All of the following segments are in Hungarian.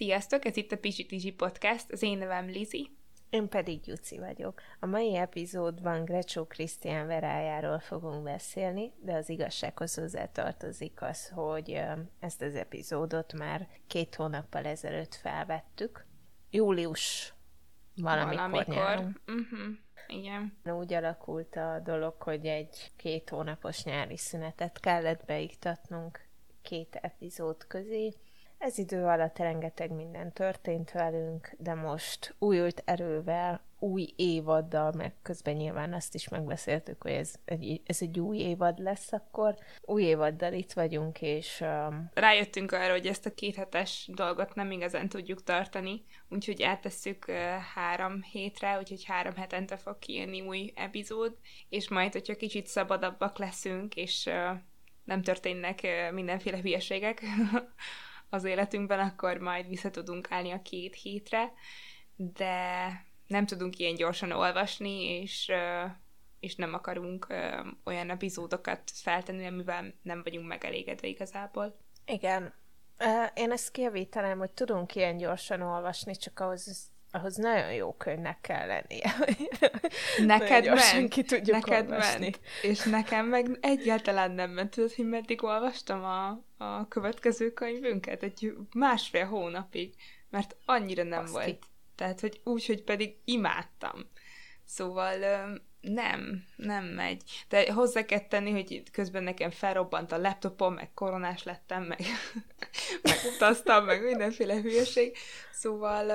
Sziasztok, ez itt a Pizsi Tizsi Podcast, az én nevem Lizi. Én pedig Juci vagyok. A mai epizódban Grecsó Krisztián verájáról fogunk beszélni, de az igazsághoz hozzá tartozik az, hogy ezt az epizódot már két hónappal ezelőtt felvettük. Július valamikor, valamikor. nyáron. Uh-huh. Igen. Úgy alakult a dolog, hogy egy két hónapos nyári szünetet kellett beiktatnunk két epizód közé, ez idő alatt rengeteg minden történt velünk, de most újult erővel, új évaddal, meg közben nyilván azt is megbeszéltük, hogy ez egy, ez egy új évad lesz akkor. Új évaddal itt vagyunk, és... Um... Rájöttünk arra, hogy ezt a kéthetes dolgot nem igazán tudjuk tartani, úgyhogy eltesszük uh, három hétre, úgyhogy három hetente fog kijönni új epizód, és majd, hogyha kicsit szabadabbak leszünk, és uh, nem történnek uh, mindenféle hülyeségek, az életünkben, akkor majd vissza tudunk állni a két hétre, de nem tudunk ilyen gyorsan olvasni, és, és nem akarunk olyan epizódokat feltenni, amivel nem vagyunk megelégedve igazából. Igen. Én ezt kijavítanám, hogy tudunk ilyen gyorsan olvasni, csak ahhoz ahhoz nagyon jó könyvnek kell lennie. Neked ment, ki tudjuk neked olvasni. ment, és nekem meg egyáltalán nem ment. Tudod, hogy meddig olvastam a, a következő könyvünket? Egy másfél hónapig, mert annyira nem Azt volt. Tehát, hogy úgy, hogy pedig imádtam. Szóval nem, nem megy. De hozzá kell tenni, hogy közben nekem felrobbant a laptopom, meg koronás lettem, meg, meg utaztam, meg mindenféle hülyeség. Szóval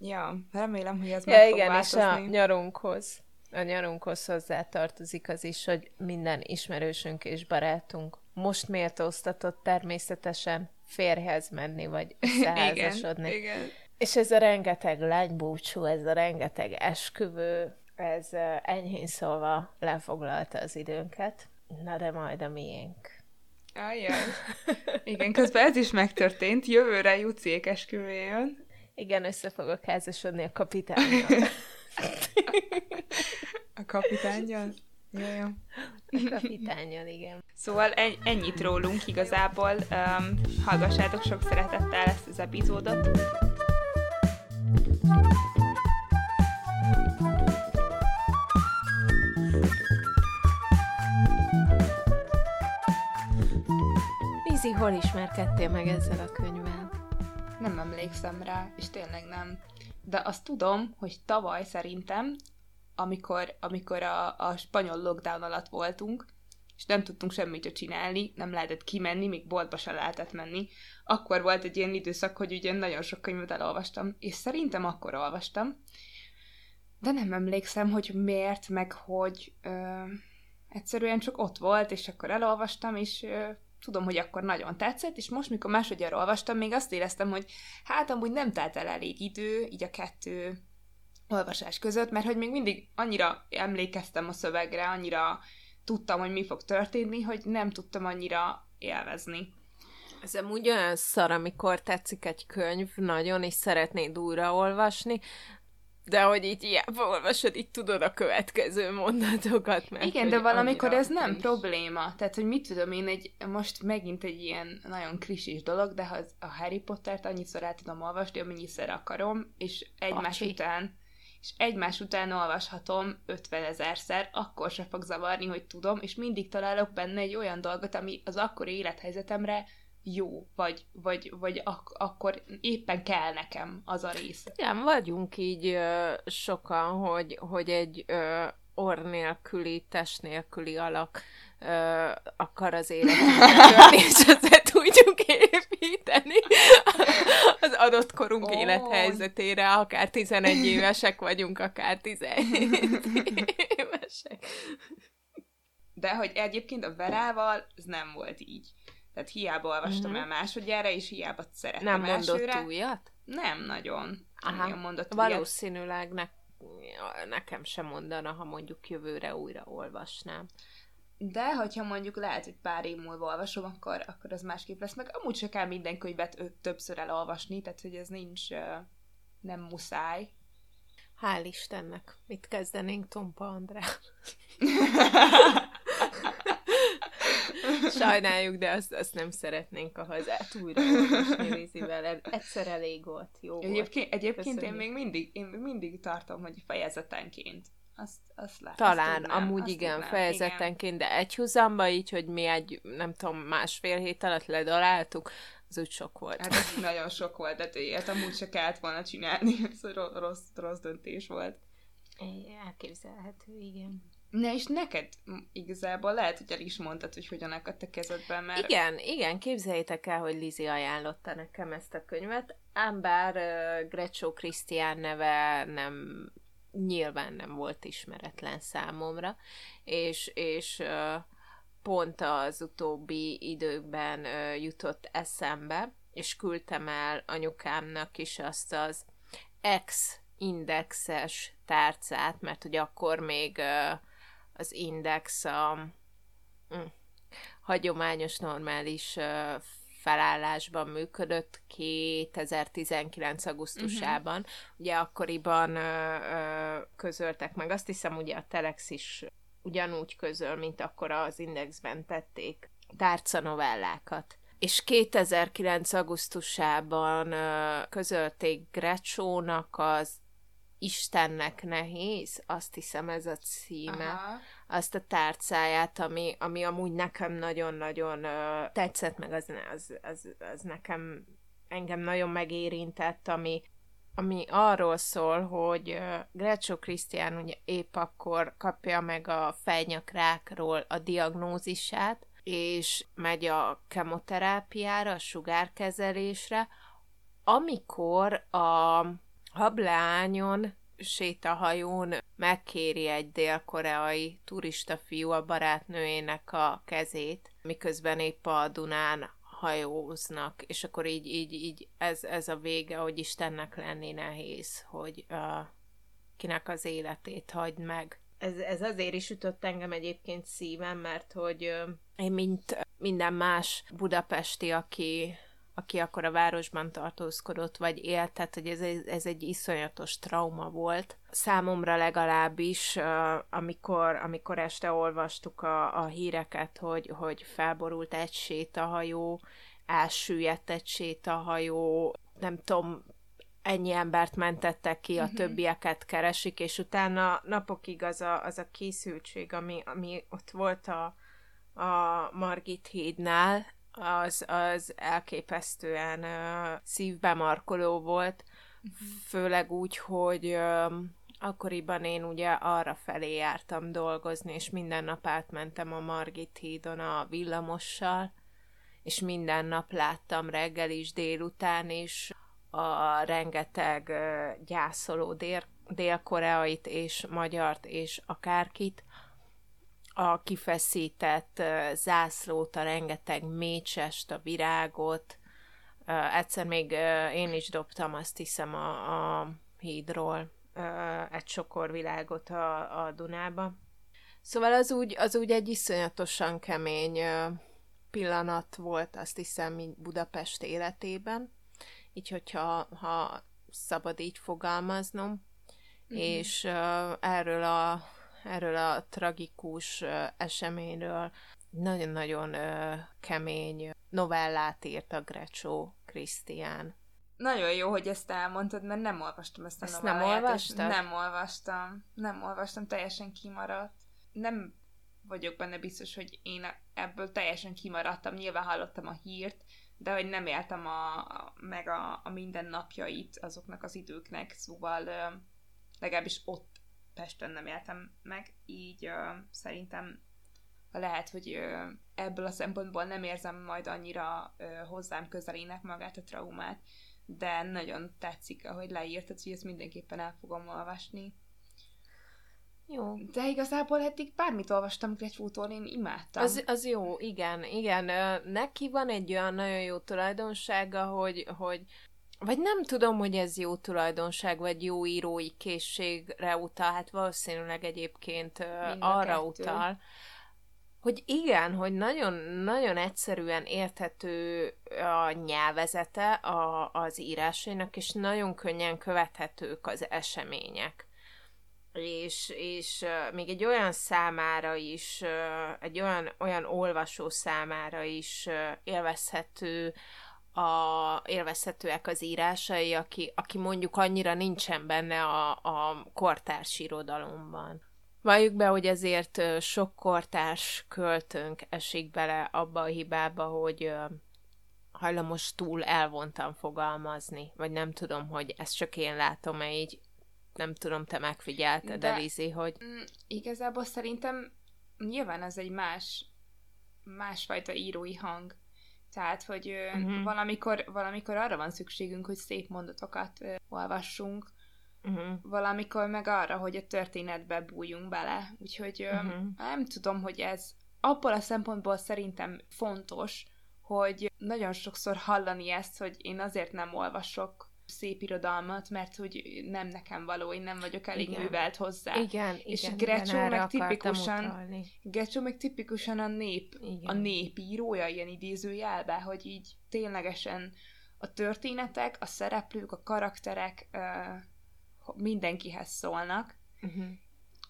Ja, remélem, hogy ez ja, meg igen, fog változni. és a nyarunkhoz. A nyarunkhoz hozzá tartozik az is, hogy minden ismerősünk és barátunk most méltóztatott természetesen férhez menni, vagy összeházasodni. igen, igen. És ez a rengeteg lánybúcsú, ez a rengeteg esküvő, ez enyhén szólva lefoglalta az időnket. Na de majd a miénk. Ajjaj. Igen, közben ez is megtörtént. Jövőre Juciék esküvőjön. Igen, össze fogok házasodni a kapitányjal. a kapitányjal? Jaj, A kapitányjal, igen. Szóval ennyit rólunk igazából. Um, hallgassátok sok szeretettel ezt az epizódot. Lizi, hol ismerkedtél meg ezzel a könyvvel? nem emlékszem rá, és tényleg nem. De azt tudom, hogy tavaly szerintem, amikor, amikor a, a spanyol lockdown alatt voltunk, és nem tudtunk semmit csinálni, nem lehetett kimenni, még boltba se lehetett menni, akkor volt egy ilyen időszak, hogy ugye nagyon sok könyvet elolvastam, és szerintem akkor olvastam, de nem emlékszem, hogy miért, meg hogy ö, egyszerűen csak ott volt, és akkor elolvastam, és ö, tudom, hogy akkor nagyon tetszett, és most, mikor másodjára olvastam, még azt éreztem, hogy hát amúgy nem telt el elég idő, így a kettő olvasás között, mert hogy még mindig annyira emlékeztem a szövegre, annyira tudtam, hogy mi fog történni, hogy nem tudtam annyira élvezni. Ez amúgy olyan szar, amikor tetszik egy könyv nagyon, és szeretnéd újraolvasni, de hogy így hiába olvasod, így tudod a következő mondatokat. Mert Igen, de valamikor ez nem is. probléma. Tehát, hogy mit tudom én, egy, most megint egy ilyen nagyon krisés dolog, de ha a Harry Pottert annyiszor el tudom olvasni, amennyiszer akarom, és egymás Pacsi. után és egymás után olvashatom 50 ezerszer, akkor se fog zavarni, hogy tudom, és mindig találok benne egy olyan dolgot, ami az akkori élethelyzetemre jó, vagy, vagy, vagy ak- akkor éppen kell nekem az a rész. Igen, vagyunk így ö, sokan, hogy, hogy egy ö, orr nélküli, test nélküli alak ö, akar az életünkre és ezt tudjuk építeni az adott korunk oh. élethelyzetére, akár 11 évesek vagyunk, akár 17 évesek. De hogy egyébként a Verával ez nem volt így. Tehát hiába olvastam uh-huh. el másodjára, és hiába szerettem Nem mondott elsőre. újat? Nem nagyon. Aha. Nem mondott Valószínűleg ne, nekem sem mondana, ha mondjuk jövőre újra olvasnám. De, hogyha mondjuk lehet, hogy pár év múlva olvasom, akkor, akkor az másképp lesz. Meg amúgy se kell minden könyvet többször elolvasni, tehát hogy ez nincs, nem muszáj. Hál' Istennek. Mit kezdenénk Tompa Andrá? Sajnáljuk, de azt, azt nem szeretnénk a hazát újra Lizivel. Egyszer elég volt, jó Egyébként, volt. egyébként én még mindig, én mindig tartom, hogy fejezetenként azt, azt lát, Talán, azt amúgy azt igen, tudnám, fejezetenként, igen. de egy húzamba így, hogy mi egy, nem tudom, másfél hét alatt ledaláltuk, az úgy sok volt. Hát ez nagyon sok volt, tehát ilyet amúgy se kellett volna csinálni, ez rossz, rossz döntés volt. Elképzelhető, igen. Ne, és neked igazából lehet, hogy el is mondtad, hogy hogyan akadt a kezedben, mert... Igen, igen, képzeljétek el, hogy Lizi ajánlotta nekem ezt a könyvet, ám bár uh, Greccio Krisztián neve nem nyilván nem volt ismeretlen számomra, és, és pont az utóbbi időkben jutott eszembe, és küldtem el anyukámnak is azt az ex indexes tárcát, mert hogy akkor még az index a mm, hagyományos, normális felállásban működött 2019. augusztusában. Uh-huh. Ugye akkoriban ö, ö, közöltek meg, azt hiszem ugye a Telex is ugyanúgy közöl, mint akkor az Indexben tették tárca novellákat. És 2009. augusztusában ö, közölték Grecsónak az Istennek nehéz, azt hiszem ez a címe, Aha. Azt a tárcáját, ami, ami amúgy nekem nagyon-nagyon uh, tetszett, meg az, az, az, az nekem engem nagyon megérintett, ami, ami arról szól, hogy uh, Greccio Krisztián épp akkor kapja meg a fejnyakrákról a diagnózisát, és megy a kemoterápiára, a sugárkezelésre, amikor a hableányon sétahajón megkéri egy dél-koreai turista fiú a barátnőjének a kezét, miközben épp a Dunán hajóznak, és akkor így, így, így ez, ez a vége, hogy Istennek lenni nehéz, hogy uh, kinek az életét hagyd meg. Ez, ez azért is ütött engem egyébként szívem, mert hogy uh, én mint minden más budapesti, aki aki akkor a városban tartózkodott, vagy élt, tehát hogy ez, ez egy iszonyatos trauma volt. Számomra legalábbis, amikor, amikor este olvastuk a, a híreket, hogy, hogy felborult egy sétahajó, elsüllyedt egy sétahajó, nem tudom, ennyi embert mentettek ki, a uh-huh. többieket keresik, és utána napokig az a, az a készültség, ami, ami ott volt a, a Margit hídnál, az, az elképesztően uh, szívbemarkoló volt, uh-huh. főleg úgy, hogy uh, akkoriban én ugye arra felé jártam dolgozni, és minden nap átmentem a Margit hídon a villamossal, és minden nap láttam reggel is, délután is a rengeteg uh, gyászoló dél- dél-koreait és magyart és akárkit, a kifeszített zászlót, a rengeteg mécsest, a virágot. Egyszer még én is dobtam, azt hiszem, a, a hídról egy sokor világot a, a Dunába. Szóval az úgy, az úgy egy iszonyatosan kemény pillanat volt, azt hiszem, Budapest életében. Így, hogyha ha szabad így fogalmaznom. Mm-hmm. És uh, erről a erről a tragikus eseményről nagyon-nagyon kemény novellát írt a Greccio Krisztián. Nagyon jó, hogy ezt elmondtad, mert nem olvastam ezt a ezt novelláját. nem olvastad? Nem olvastam. Nem olvastam, teljesen kimaradt. Nem vagyok benne biztos, hogy én ebből teljesen kimaradtam. Nyilván hallottam a hírt, de hogy nem éltem a, a, meg a, a mindennapjait azoknak az időknek, szóval ö, legalábbis ott Pesten nem éltem meg, így uh, szerintem lehet, hogy uh, ebből a szempontból nem érzem majd annyira uh, hozzám közelének magát a traumát, de nagyon tetszik, ahogy leírtad, hogy ezt mindenképpen el fogom olvasni. Jó. De igazából eddig bármit olvastam Gretfútól, én imádtam. Az, az jó, igen, igen. Neki van egy olyan nagyon jó tulajdonsága, hogy, hogy vagy nem tudom, hogy ez jó tulajdonság, vagy jó írói készségre utal, hát valószínűleg egyébként Mind arra kettő. utal, hogy igen, hogy nagyon, nagyon egyszerűen érthető a nyelvezete a, az írásainak, és nagyon könnyen követhetők az események. és, és még egy olyan számára is, egy olyan, olyan olvasó számára is élvezhető, a, élvezhetőek az írásai, aki, aki mondjuk annyira nincsen benne a, a kortárs irodalomban. Valljuk be, hogy ezért sok kortárs költőnk esik bele abba a hibába, hogy hajlamos túl elvontan fogalmazni, vagy nem tudom, hogy ezt csak én látom-e így, nem tudom, te megfigyelted, De, Elizi, hogy... Mm, igazából szerintem nyilván ez egy más, másfajta írói hang. Tehát, hogy uh-huh. valamikor, valamikor arra van szükségünk, hogy szép mondatokat uh, olvassunk, uh-huh. valamikor meg arra, hogy a történetbe bújjunk bele. Úgyhogy uh-huh. nem tudom, hogy ez abból a szempontból szerintem fontos, hogy nagyon sokszor hallani ezt, hogy én azért nem olvasok szép irodalmat, mert hogy nem nekem való, én nem vagyok elég igen. művelt hozzá. Igen, és igen, Grecsó meg tipikusan Grecsó meg tipikusan a nép, igen. a nép írója ilyen idézőjelbe, hogy így ténylegesen a történetek, a szereplők, a karakterek uh, mindenkihez szólnak. Uh-huh.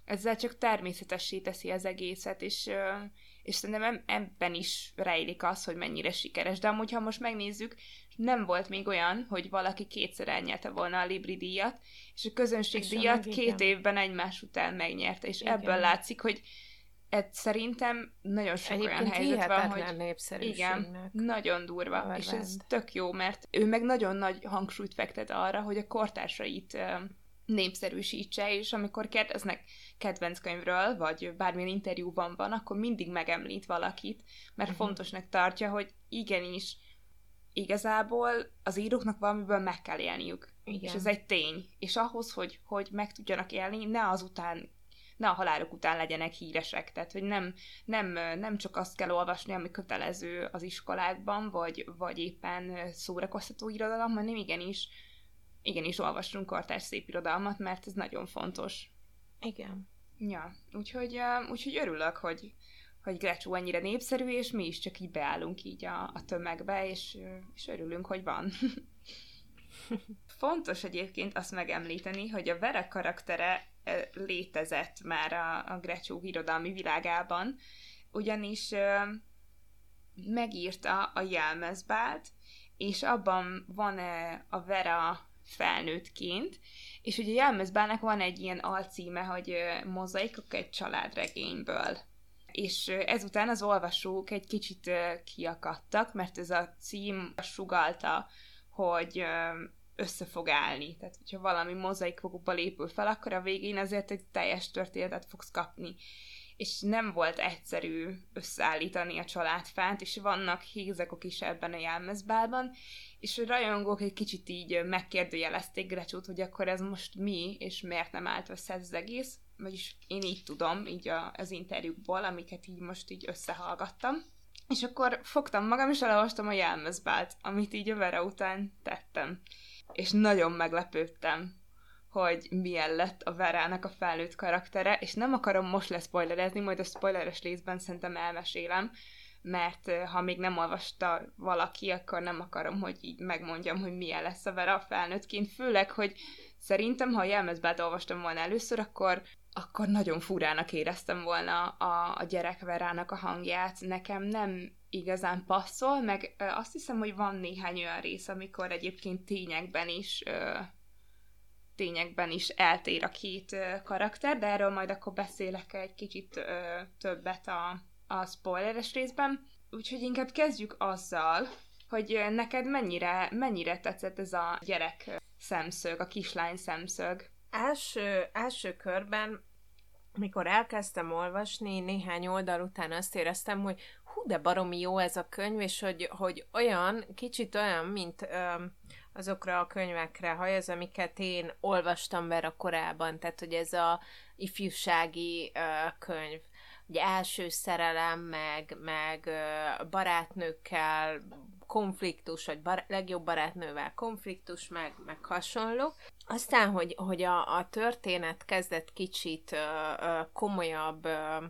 Ezzel csak természetessé teszi az egészet, és uh, és szerintem ebben is rejlik az, hogy mennyire sikeres. De amúgy, ha most megnézzük, nem volt még olyan, hogy valaki kétszer elnyerte volna a Libri díjat, és a közönség és díjat két igen. évben egymás után megnyerte, és igen. ebből látszik, hogy ez szerintem nagyon sok Egyébként olyan helyzet van, hogy igen, nagyon durva, és ez tök jó, mert ő meg nagyon nagy hangsúlyt fektet arra, hogy a kortársait népszerűsítse, és amikor kérdeznek kedvenc könyvről, vagy bármilyen interjúban van, akkor mindig megemlít valakit, mert uh-huh. fontosnak tartja, hogy igenis, igazából az íróknak valamiből meg kell élniük. Igen. És ez egy tény. És ahhoz, hogy, hogy meg tudjanak élni, ne azután ne a halálok után legyenek híresek. Tehát, hogy nem, nem, nem csak azt kell olvasni, ami kötelező az iskolákban, vagy, vagy éppen szórakoztató irodalom, hanem igenis, igenis olvassunk kortárs szép irodalmat, mert ez nagyon fontos. Igen. Ja, úgyhogy, úgyhogy örülök, hogy, hogy Grecsó ennyire népszerű, és mi is csak így beállunk így a, a tömegbe, és, és örülünk, hogy van. Fontos egyébként azt megemlíteni, hogy a Vera karaktere létezett már a, a Grecsó irodalmi világában, ugyanis megírta a jelmezbált, és abban van a Vera felnőttként, és ugye Jelmezbának van egy ilyen alcíme, hogy Mozaikok egy családregényből. És ezután az olvasók egy kicsit kiakadtak, mert ez a cím sugalta, hogy össze fog állni. Tehát, hogyha valami mozaikokból épül fel, akkor a végén azért egy teljes történetet fogsz kapni és nem volt egyszerű összeállítani a családfát, és vannak hézakok is ebben a jelmezbálban, és a rajongók egy kicsit így megkérdőjelezték Grecsót, hogy akkor ez most mi, és miért nem állt össze ez az egész, vagyis én így tudom, így a, az interjúkból, amiket így most így összehallgattam. És akkor fogtam magam, és elolvastam a jelmezbált, amit így a Vera után tettem. És nagyon meglepődtem, hogy milyen lett a Verának a felnőtt karaktere, és nem akarom most leszpoilerezni, majd a spoileres részben szerintem elmesélem, mert ha még nem olvasta valaki, akkor nem akarom, hogy így megmondjam, hogy milyen lesz a Vera felnőttként, főleg, hogy szerintem, ha a jelmezbát olvastam volna először, akkor akkor nagyon furának éreztem volna a, a gyerek Verának a hangját. Nekem nem igazán passzol, meg azt hiszem, hogy van néhány olyan rész, amikor egyébként tényekben is tényekben is eltér a két karakter, de erről majd akkor beszélek egy kicsit többet a, a spoileres részben. Úgyhogy inkább kezdjük azzal, hogy neked mennyire, mennyire tetszett ez a gyerek szemszög, a kislány szemszög? Első, első körben, mikor elkezdtem olvasni, néhány oldal után azt éreztem, hogy hú, de baromi jó ez a könyv, és hogy, hogy olyan, kicsit olyan, mint ö, azokra a könyvekre hajaz, amiket én olvastam a korábban, tehát hogy ez a ifjúsági ö, könyv ugye első szerelem, meg, meg barátnőkkel konfliktus, vagy bar- legjobb barátnővel konfliktus, meg, meg hasonló. Aztán, hogy, hogy a, a történet kezdett kicsit ö, ö, komolyabb ö,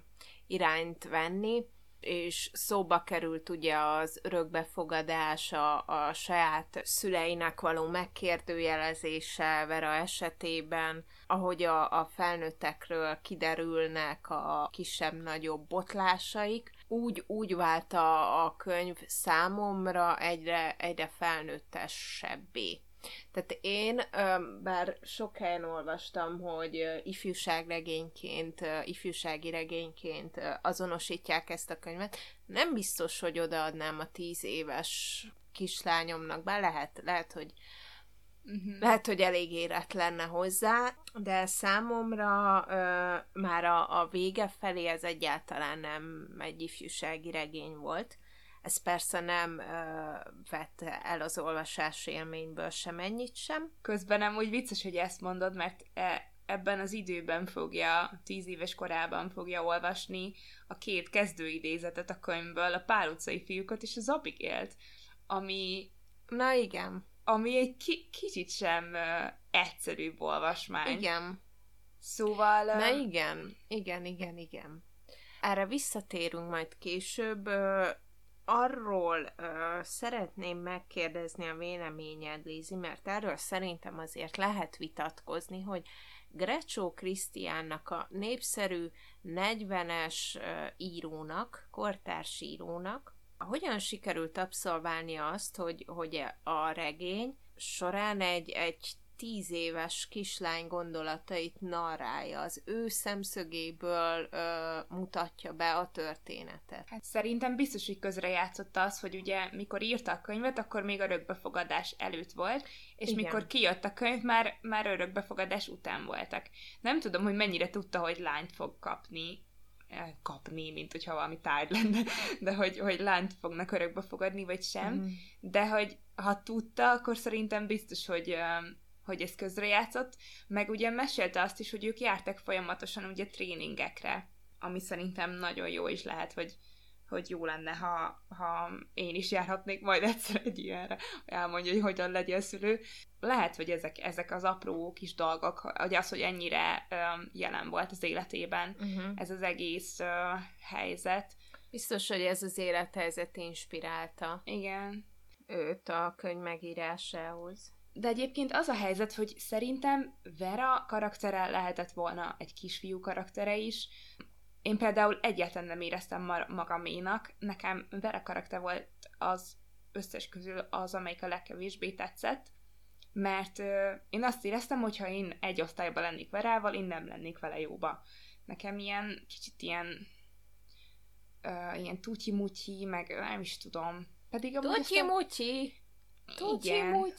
irányt venni, és szóba került ugye az örökbefogadás, a, a saját szüleinek való megkérdőjelezése Vera esetében, ahogy a, a felnőttekről kiderülnek a kisebb-nagyobb botlásaik, úgy, úgy vált a, a könyv számomra egyre, egyre felnőttesebbé. Tehát én, bár sok helyen olvastam, hogy ifjúságregényként, ifjúsági regényként azonosítják ezt a könyvet, nem biztos, hogy odaadnám a tíz éves kislányomnak, bár lehet, lehet, hogy Uh-huh. Lehet, hogy elég érett lenne hozzá, de számomra ö, már a, a vége felé ez egyáltalán nem egy ifjúsági regény volt. Ez persze nem ö, vett el az olvasás élményből sem ennyit sem. Közben nem úgy vicces, hogy ezt mondod, mert e, ebben az időben fogja, tíz éves korában fogja olvasni a két kezdőidézetet a könyvből, a pár utcai fiúkat és az Abigail-t, ami... Na igen. Ami egy ki- kicsit sem uh, egyszerűbb olvasmány. Igen. Szóval... Na igen, igen, igen, igen. Erre visszatérünk majd később. Arról uh, szeretném megkérdezni a véleményed, Lézi, mert erről szerintem azért lehet vitatkozni, hogy Grecsó Krisztiánnak a népszerű 40-es uh, írónak, kortárs írónak, hogyan sikerült abszolválni azt, hogy, hogy a regény során egy, egy tíz éves kislány gondolatait narrálja, az ő szemszögéből ö, mutatja be a történetet. Hát szerintem biztos, hogy közrejátszott az, hogy ugye mikor írta a könyvet, akkor még örökbefogadás előtt volt, és Igen. mikor kijött a könyv, már, már örökbefogadás után voltak. Nem tudom, hogy mennyire tudta, hogy lányt fog kapni, eh, kapni, mint hogyha valami tárgy lenne, de hogy, hogy lányt fognak örökbe fogadni, vagy sem. Mm. De hogy ha tudta, akkor szerintem biztos, hogy hogy ez közrejátszott, meg ugye mesélte azt is, hogy ők jártak folyamatosan ugye tréningekre, ami szerintem nagyon jó is lehet, hogy, hogy jó lenne, ha, ha én is járhatnék majd egyszer egy ilyenre, elmondja, hogy hogyan legyen szülő. Lehet, hogy ezek, ezek az apró kis dolgok, hogy az, hogy ennyire um, jelen volt az életében uh-huh. ez az egész uh, helyzet. Biztos, hogy ez az élethelyzet inspirálta. Igen. Őt a könyv megírásához. De egyébként az a helyzet, hogy szerintem Vera karaktere lehetett volna egy kisfiú karaktere is. Én például egyáltalán nem éreztem magaménak. Nekem Vera karakter volt az összes közül az, amelyik a legkevésbé tetszett, mert én azt éreztem, hogy ha én egy osztályban lennék Verával, én nem lennék vele jóba. Nekem ilyen, kicsit ilyen ilyen tutyi-mutyi, meg nem is tudom. Pedig a Tutyi-mutyi! Igen.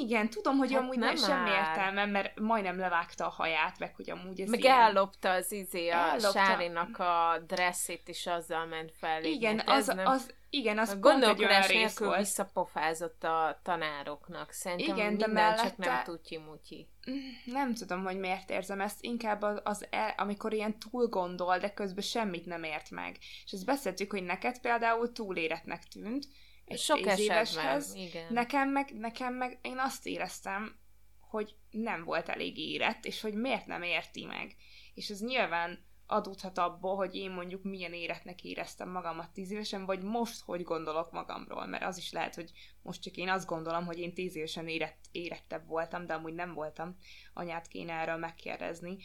Igen, tudom, hogy hát amúgy nem semmi értelme, mert majdnem levágta a haját, meg hogy amúgy ez Meg ilyen... ellopta az izé, a ellopta. Sárinak a dresszét, és azzal ment fel. Igen, hát az, nem... az, igen, az pont egy olyan rész volt. visszapofázott a tanároknak. Szerintem igen, de mellette... csak nem tutyi-mutyi. Mm, nem tudom, hogy miért érzem ezt. Inkább az, az el, amikor ilyen túl gondol, de közben semmit nem ért meg. És ezt beszéltük, hogy neked például túléretnek tűnt, egy Sok éveshez. Igen. Nekem meg, nekem meg én azt éreztem, hogy nem volt elég érett, és hogy miért nem érti meg. És ez nyilván adódhat abból, hogy én mondjuk milyen éretnek éreztem magamat tíz évesen, vagy most hogy gondolok magamról, mert az is lehet, hogy most csak én azt gondolom, hogy én tíz évesen érett, érettebb voltam, de amúgy nem voltam. Anyát kéne erről megkérdezni.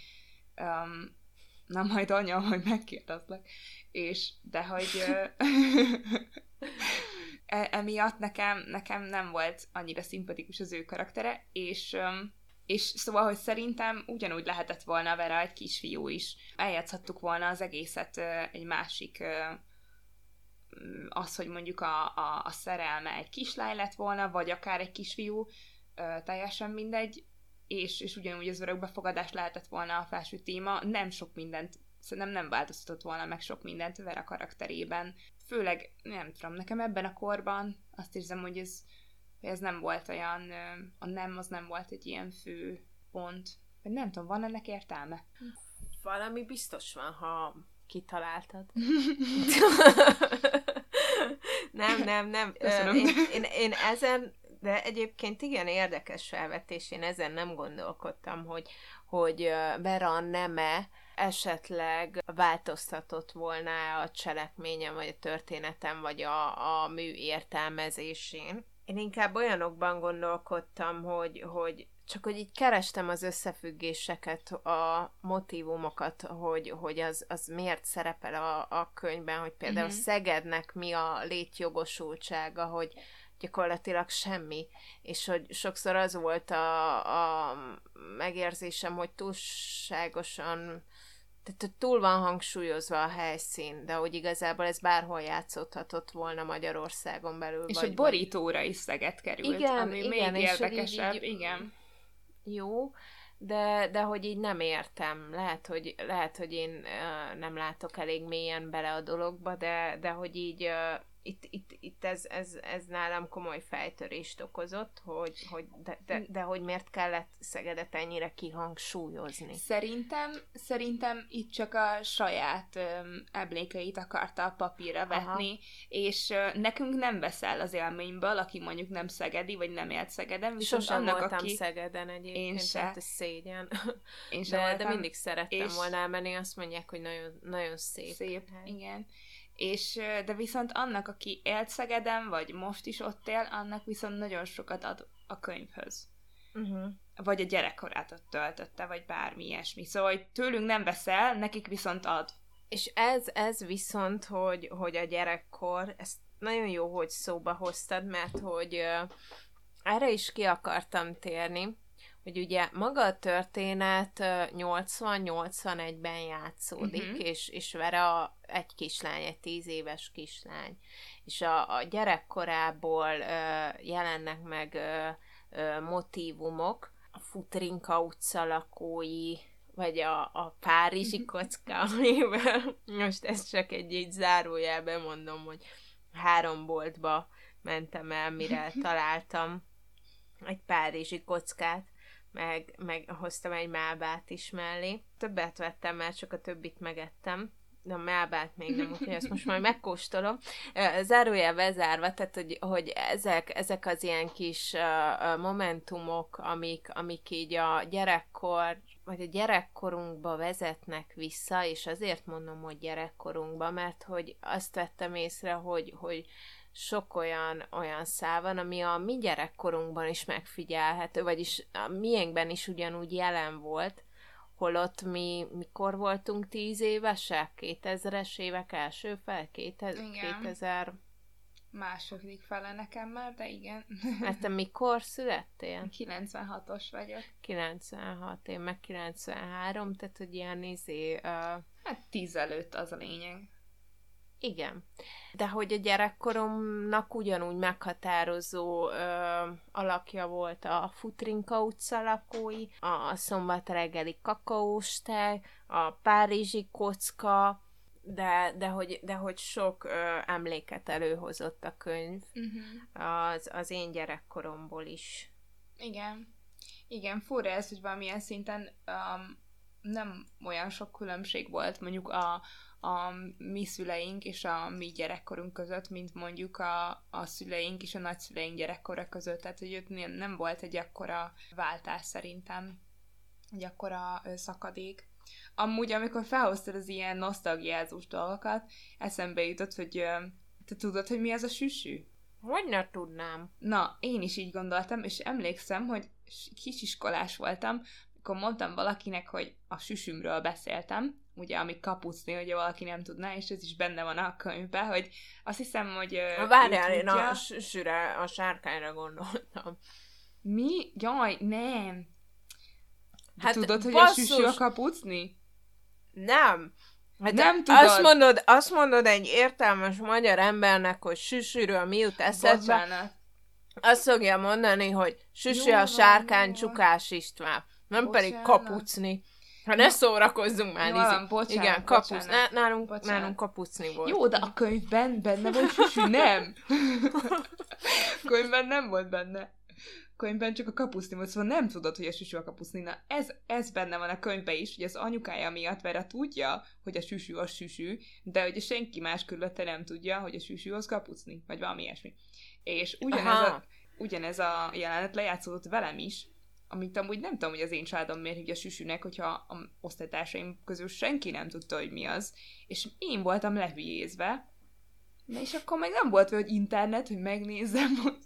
Um, na majd anya, hogy megkérdezlek. És, de hogy... e- emiatt nekem, nekem nem volt annyira szimpatikus az ő karaktere, és, és szóval, hogy szerintem ugyanúgy lehetett volna Vera egy kisfiú is. Eljátszhattuk volna az egészet egy másik az, hogy mondjuk a, a, a szerelme egy kislány lett volna, vagy akár egy kisfiú, teljesen mindegy, és, és ugyanúgy az örökbefogadás lehetett volna a felső téma, nem sok mindent, szerintem nem változtatott volna meg sok mindent Vera karakterében főleg, nem tudom, nekem ebben a korban azt érzem, hogy ez, hogy ez nem volt olyan, a nem az nem volt egy ilyen fő pont. Vagy nem tudom, van ennek értelme? Valami biztos van, ha kitaláltad. nem, nem, nem. Én, én, én ezen, de egyébként igen érdekes felvetés, én ezen nem gondolkodtam, hogy, hogy Vera neme esetleg változtatott volna a cselekményem, vagy a történetem, vagy a, a mű értelmezésén. Én inkább olyanokban gondolkodtam, hogy, hogy csak hogy így kerestem az összefüggéseket, a motivumokat, hogy, hogy az, az miért szerepel a, a könyvben, hogy például uh-huh. Szegednek mi a létjogosultsága, hogy gyakorlatilag semmi, és hogy sokszor az volt a, a megérzésem, hogy túlságosan tehát túl van hangsúlyozva a helyszín, de hogy igazából ez bárhol játszódhatott volna Magyarországon belül. És vagy, a borítóra is szeget került, igen, ami igen, még érdekesebb. Így, így, igen. Jó, de, de hogy így nem értem. Lehet, hogy, lehet, hogy én uh, nem látok elég mélyen bele a dologba, de, de hogy így uh, itt, itt, itt ez, ez, ez nálam komoly fejtörést okozott, hogy, hogy de, de, de, hogy miért kellett Szegedet ennyire kihangsúlyozni. Szerintem, szerintem itt csak a saját öm, emlékeit akarta a papírra vetni, Aha. és ö, nekünk nem veszel az élményből, aki mondjuk nem szegedi, vagy nem élt Szegeden. Sosem annak, voltam aki... Szegeden egyébként, én se. tehát ez szégyen. Én de, voltam, de mindig szerettem és... volna elmenni, azt mondják, hogy nagyon, nagyon szép. Szép, hely. igen. És, de viszont annak, aki élt Szegeden, vagy most is ott él, annak viszont nagyon sokat ad a könyvhöz. Uh-huh. Vagy a gyerekkorát ott töltötte, vagy bármi ilyesmi. Szóval, hogy tőlünk nem veszel, nekik viszont ad. És ez, ez viszont, hogy, hogy a gyerekkor, ezt nagyon jó, hogy szóba hoztad, mert hogy uh, erre is ki akartam térni, hogy ugye maga a történet 80-81-ben játszódik, uh-huh. és, és a, egy kislány, egy tíz éves kislány, és a, a gyerekkorából uh, jelennek meg uh, uh, motívumok, a Futrinka utca lakói, vagy a, a Párizsi mhm. kocka, amivel most ezt csak egy, egy zárójelben mondom, hogy három boltba mentem el, mire találtam egy párizsi kockát, meg, meg hoztam egy mábát is mellé. Többet vettem, mert csak a többit megettem de a mábát még nem, úgyhogy ezt most majd megkóstolom. Zárójel bezárva, tehát hogy, hogy ezek, ezek az ilyen kis momentumok, amik, amik így a gyerekkor, vagy a gyerekkorunkba vezetnek vissza, és azért mondom, hogy gyerekkorunkba, mert hogy azt vettem észre, hogy, hogy sok olyan, olyan szál van, ami a mi gyerekkorunkban is megfigyelhető, vagyis a miénkben is ugyanúgy jelen volt, holott mi mikor voltunk tíz évesek? 2000-es évek első fel? 2000? Igen. 2000... Második fele nekem már, de igen. Hát te mikor születtél? 96-os vagyok. 96, én meg 93, tehát hogy ilyen izé... Uh... Hát tíz előtt az a lényeg. Igen. De hogy a gyerekkoromnak ugyanúgy meghatározó ö, alakja volt a Futrinka utca lakói, a szombat reggeli kakaós tej, a párizsi kocka, de, de, hogy, de hogy sok ö, emléket előhozott a könyv uh-huh. az, az én gyerekkoromból is. Igen. Igen, fura ez, hogy valamilyen szinten um, nem olyan sok különbség volt mondjuk a, a mi szüleink és a mi gyerekkorunk között, mint mondjuk a, a szüleink és a nagyszüleink gyerekkora között. Tehát, hogy ott nem volt egy akkora váltás szerintem, egy akkora szakadék. Amúgy, amikor felhoztad az ilyen nosztalgiázós dolgokat, eszembe jutott, hogy te tudod, hogy mi az a süsű? Hogy ne tudnám? Na, én is így gondoltam, és emlékszem, hogy kisiskolás voltam, akkor mondtam valakinek, hogy a süsümről beszéltem, ugye, ami kapucni, hogy valaki nem tudná, és ez is benne van a könyvben, hogy azt hiszem, hogy... Várjál, én a süsüre, a sárkányra gondoltam. Mi? Jaj, nem. De hát tudod, hogy basszus. a süsű a kapucni? Nem. Hát nem tudod. Azt mondod, azt mondod egy értelmes magyar embernek, hogy süsűről mi jut eszedbe. Azt fogja mondani, hogy süsű a sárkány csukás István. Nem Bocsánat. pedig kapucni. Ha ne szórakozzunk már, Jó, van, bocsánat, Igen, kapuc. Nálunk, bocsánat. nálunk kapucni volt. Jó, de a könyvben benne volt süsű, nem? könyvben nem volt benne. Könyvben csak a kapuszni volt, szóval nem tudod, hogy a süsű a kapuszni. Na, ez, ez benne van a könyvben is, hogy az anyukája miatt Vera tudja, hogy a süsű a süsű, de hogy senki más körülötte nem tudja, hogy a süsű az kapucni, vagy valami ilyesmi. És ugyanez a, ugyanez a jelenet lejátszódott velem is, amit amúgy nem tudom, hogy az én családom miért hívja süsűnek, hogyha a osztálytársaim közül senki nem tudta, hogy mi az. És én voltam lehülyézve, Na és akkor meg nem volt, hogy internet, hogy megnézzem, hogy,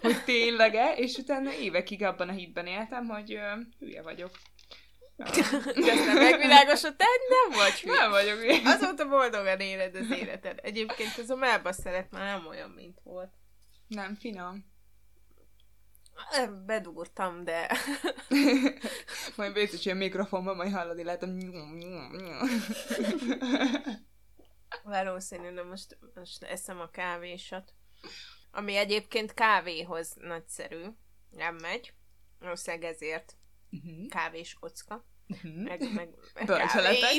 hogy tényleg-e, és utána évekig abban a hitben éltem, hogy ö, hülye vagyok. De ezt nem megvilágosodtál, nem vagy hülye. Nem vagyok hülye. Azóta boldogan éled az életed. Egyébként ez a melba szeret már nem olyan, mint volt. Nem, finom. Bedúrtam, de... majd biztos ilyen mikrofonban majd hallani hogy... Valószínű, de most, most eszem a kávésat. Ami egyébként kávéhoz nagyszerű. Nem megy. Valószínűleg ezért Mhm. kávés kocka. Mhm. Meg, meg, Bölcseletek.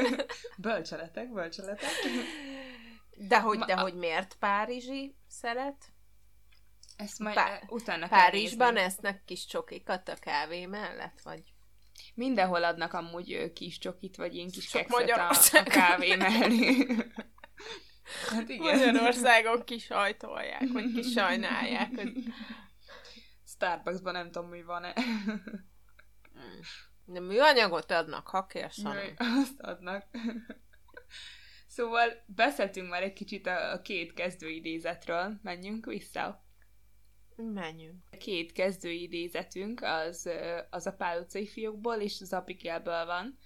Bölcseletek, bölcseletek. De hogy, Ma- de hogy miért párizsi szeret? Ezt majd Pá- utána kell Párizsban nézni. esznek kis csokikat a kávé mellett, vagy? Mindenhol adnak amúgy kis csokit, vagy ilyen kis Csak kekszet a, a kávé mellé. hát igen. Magyarországon kisajtolják, vagy kisajnálják. hogy- Starbucksban nem tudom, mi van-e. De műanyagot adnak, ha kérsz. Azt adnak. Szóval beszéltünk már egy kicsit a két kezdőidézetről. Menjünk vissza. Menjünk. Két kezdőidézetünk az, ö, az a Pál utcai fiúkból és az Abigailből van,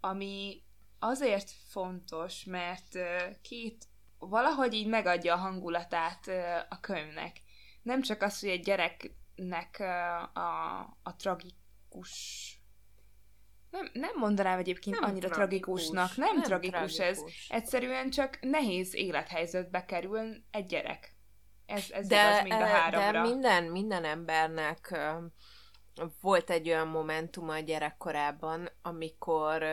ami azért fontos, mert két valahogy így megadja a hangulatát a könyvnek. Nem csak az, hogy egy gyereknek a, a tragikus nem, nem mondanám egyébként Nem annyira tragikus. tragikusnak, nem, nem tragikus, ez. tragikus. Egyszerűen csak nehéz élethelyzetbe kerül egy gyerek. Ez, ez de, igaz mind a háromra. de minden, minden embernek volt egy olyan momentum a gyerekkorában, amikor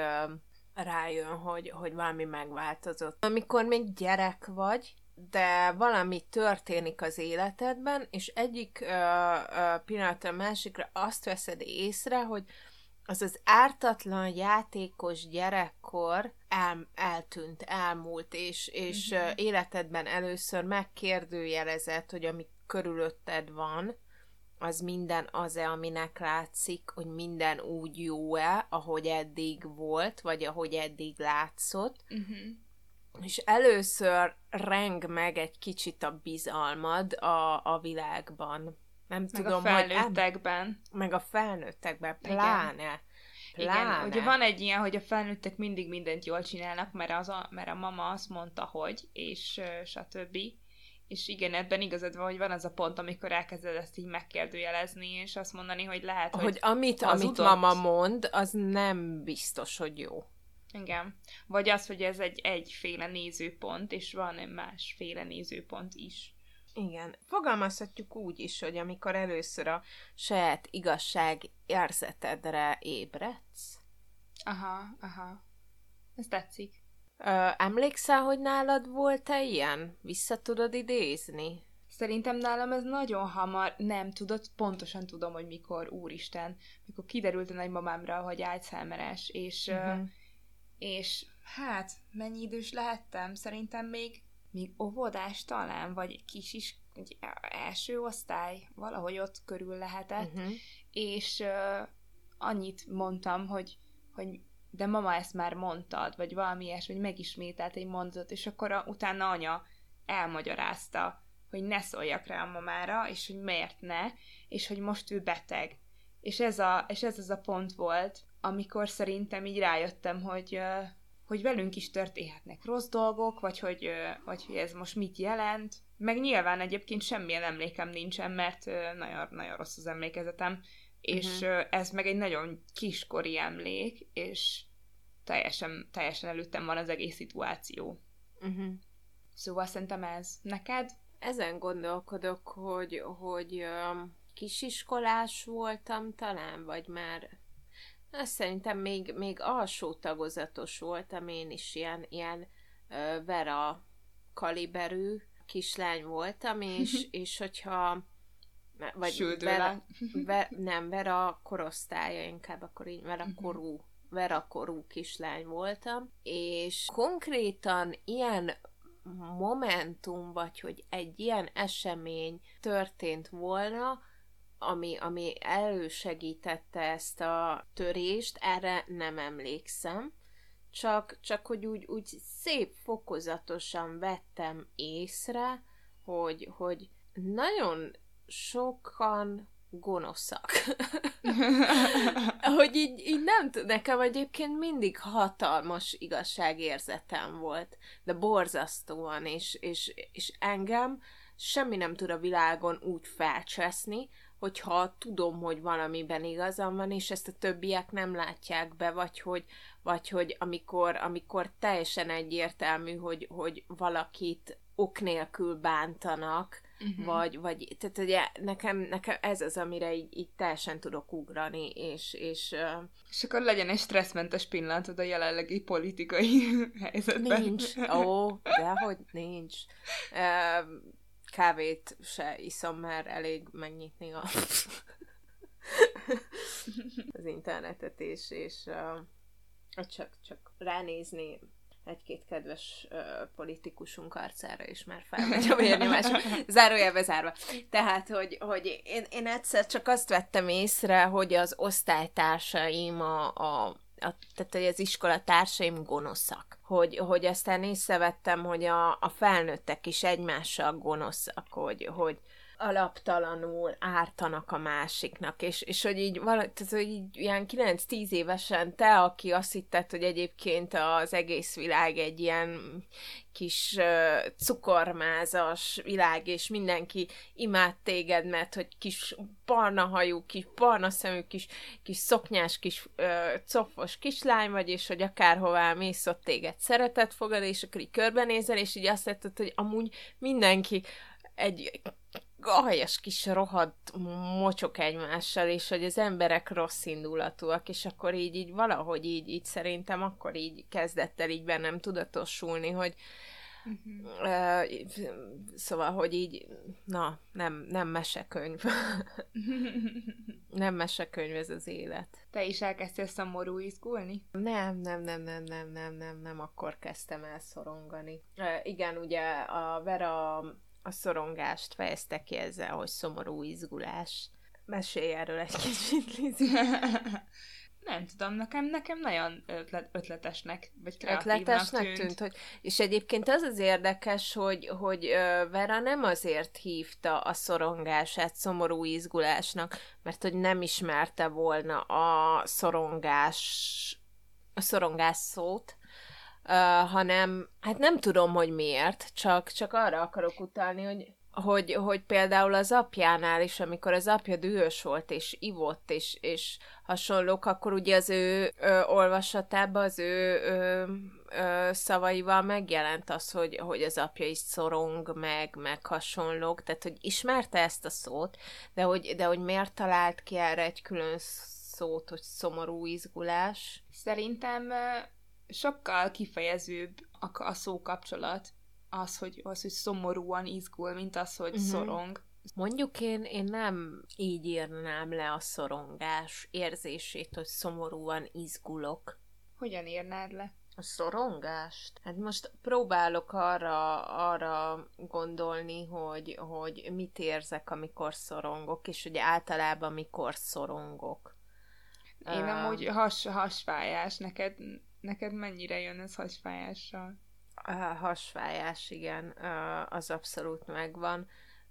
rájön, hogy, hogy valami megváltozott. Amikor még gyerek vagy, de valami történik az életedben, és egyik ö, ö, pillanatra a másikra azt veszed észre, hogy az az ártatlan játékos gyerekkor el, eltűnt, elmúlt, és, és mm-hmm. életedben először megkérdőjelezett, hogy ami körülötted van, az minden az-e, aminek látszik, hogy minden úgy jó-e, ahogy eddig volt, vagy ahogy eddig látszott, Uh-huh. és először reng meg egy kicsit a bizalmad a, a világban. Nem Meg tudom, a hogy felnőttekben. meg a felnőttekben, Igen. pláne. pláne. Igen, ugye van egy ilyen, hogy a felnőttek mindig mindent jól csinálnak, mert, az a, mert a mama azt mondta, hogy, és ö, stb. És igen, ebben igazad van, hogy van az a pont, amikor elkezded ezt így megkérdőjelezni, és azt mondani, hogy lehet, hogy... hogy amit, amit hazudott. mama mond, az nem biztos, hogy jó. Igen. Vagy az, hogy ez egy egyféle nézőpont, és van egy másféle nézőpont is. Igen. Fogalmazhatjuk úgy is, hogy amikor először a saját igazság érzetedre ébredsz. Aha, aha. Ez tetszik. Ö, emlékszel, hogy nálad volt-e ilyen? Vissza tudod idézni? Szerintem nálam ez nagyon hamar, nem tudod, pontosan tudom, hogy mikor, úristen, mikor kiderült a nagymamámra, hogy Alzheimeres, és, uh-huh. És hát, mennyi idős lehettem? Szerintem még, még óvodás talán, vagy kis is, első osztály, valahogy ott körül lehetett, Uh-huh. és uh, annyit mondtam, hogy, hogy de mama ezt már mondtad, vagy valami ilyesmi, hogy megismételt egy mondatot, és akkor a, utána anya elmagyarázta, hogy ne szóljak rá a mamára, és hogy miért ne, és hogy most ő beteg. És ez, a, és ez az a pont volt, amikor szerintem így rájöttem, hogy, ö, hogy velünk is történhetnek rossz dolgok, vagy hogy, vagy hogy ez most mit jelent. Meg nyilván egyébként semmilyen emlékem nincsen, mert nagyon, nagyon rossz az emlékezetem, és uh-huh. ez meg egy nagyon kiskori emlék, és teljesen, teljesen előttem van az egész szituáció. Uh-huh. Szóval szerintem ez. Neked? Ezen gondolkodok, hogy, hogy um, kisiskolás voltam talán, vagy már azt szerintem még, még alsó tagozatos voltam, én is ilyen, ilyen Vera kaliberű kislány voltam, és, és hogyha vagy Süldőlány. Vera, Ve, nem, Vera korosztálya, inkább akkor így Vera Mhm. korú, Vera korú kislány voltam, és konkrétan ilyen momentum, vagy hogy egy ilyen esemény történt volna, ami, ami elősegítette ezt a törést, erre nem emlékszem. Csak, csak hogy úgy, úgy szép fokozatosan vettem észre, hogy, hogy nagyon sokan gonoszak. hogy így, így nem tud, nekem egyébként mindig hatalmas igazságérzetem volt, de borzasztóan, és, és, és engem semmi nem tud a világon úgy felcseszni, hogyha tudom, hogy valamiben igazam van, és ezt a többiek nem látják be, vagy hogy, vagy hogy amikor, amikor teljesen egyértelmű, hogy, hogy valakit ok nélkül bántanak, uh-huh. vagy, vagy, tehát ugye nekem, nekem ez az, amire így, így teljesen tudok ugrani, és, és uh... És akkor legyen egy stresszmentes pillanatod a jelenlegi politikai helyzetben. Nincs, ó, dehogy nincs. Uh, kávét se iszom, mert elég megnyitni a az internetet, és, és uh, csak, csak ránézni egy-két kedves uh, politikusunk arcára is már felmegy a vérnyomás, zárójelbe zárva. Tehát, hogy, hogy én, én egyszer csak azt vettem észre, hogy az osztálytársaim, a, a, a, tehát hogy az iskolatársaim gonoszak. Hogy, hogy aztán észrevettem, hogy a, a felnőttek is egymással gonoszak, hogy, hogy, alaptalanul ártanak a másiknak, és, és hogy így, vala, tehát, hogy így ilyen 9-10 évesen te, aki azt hitted, hogy egyébként az egész világ egy ilyen kis uh, cukormázas világ, és mindenki imád téged, mert hogy kis barna hajú, kis barna szemű, kis, kis szoknyás, kis uh, cofos kislány vagy, és hogy akárhová mész, ott téged szeretet fogad, és akkor így körbenézel, és így azt látod, hogy amúgy mindenki egy gajas kis rohadt mocsok egymással, és hogy az emberek rossz indulatúak, és akkor így, így valahogy így, így szerintem akkor így kezdett el így bennem tudatosulni, hogy Uh-huh. Uh, szóval, hogy így, na, nem, nem mesekönyv. nem mesekönyv ez az élet. Te is elkezdtél szomorú izgulni? Nem, nem, nem, nem, nem, nem, nem, nem, akkor kezdtem el szorongani. Uh, igen, ugye a Vera a szorongást fejezte ki ezzel, hogy szomorú izgulás. Mesélj erről egy kicsit, Lizi. Nem tudom, nekem, nekem nagyon ötlet, ötletesnek, vagy kreatívnak ötletesnek tűnt. tűnt. hogy, és egyébként az az érdekes, hogy, hogy Vera nem azért hívta a szorongását szomorú izgulásnak, mert hogy nem ismerte volna a szorongás a szorongás szót, hanem hát nem tudom, hogy miért, csak, csak arra akarok utalni, hogy hogy, hogy például az apjánál is, amikor az apja dühös volt, és ivott, és, és hasonlók, akkor ugye az ő ö, olvasatában, az ő ö, ö, szavaival megjelent az, hogy, hogy az apja is szorong, meg, meg hasonlók, tehát hogy ismerte ezt a szót, de hogy, de hogy miért talált ki erre egy külön szót, hogy szomorú izgulás? Szerintem sokkal kifejezőbb a, a szó kapcsolat, az hogy, az, hogy szomorúan izgul, mint az, hogy uh-huh. szorong. Mondjuk én, én nem így írnám le a szorongás érzését, hogy szomorúan izgulok. Hogyan írnád le? A szorongást? Hát most próbálok arra, arra gondolni, hogy, hogy mit érzek, amikor szorongok, és hogy általában mikor szorongok. Én uh, amúgy has, hasfájás, neked Neked mennyire jön ez hasfájással? A hasfájás, igen, az abszolút megvan,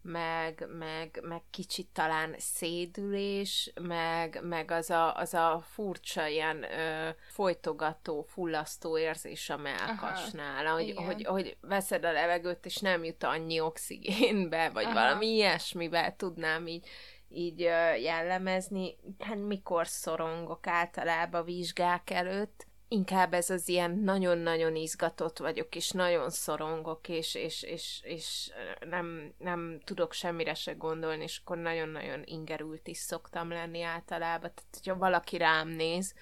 meg, meg, meg kicsit talán szédülés, meg, meg az, a, az a furcsa ilyen ö, folytogató, fullasztó érzés a melkasnál, hogy, hogy, hogy veszed a levegőt, és nem jut annyi oxigénbe, vagy Aha. valami ilyesmivel tudnám így így jellemezni. Hát mikor szorongok általában vizsgák előtt, inkább ez az ilyen nagyon-nagyon izgatott vagyok, és nagyon szorongok, és, és, és, és nem, nem tudok semmire se gondolni, és akkor nagyon-nagyon ingerült is szoktam lenni általában. Tehát, hogyha valaki rám néz,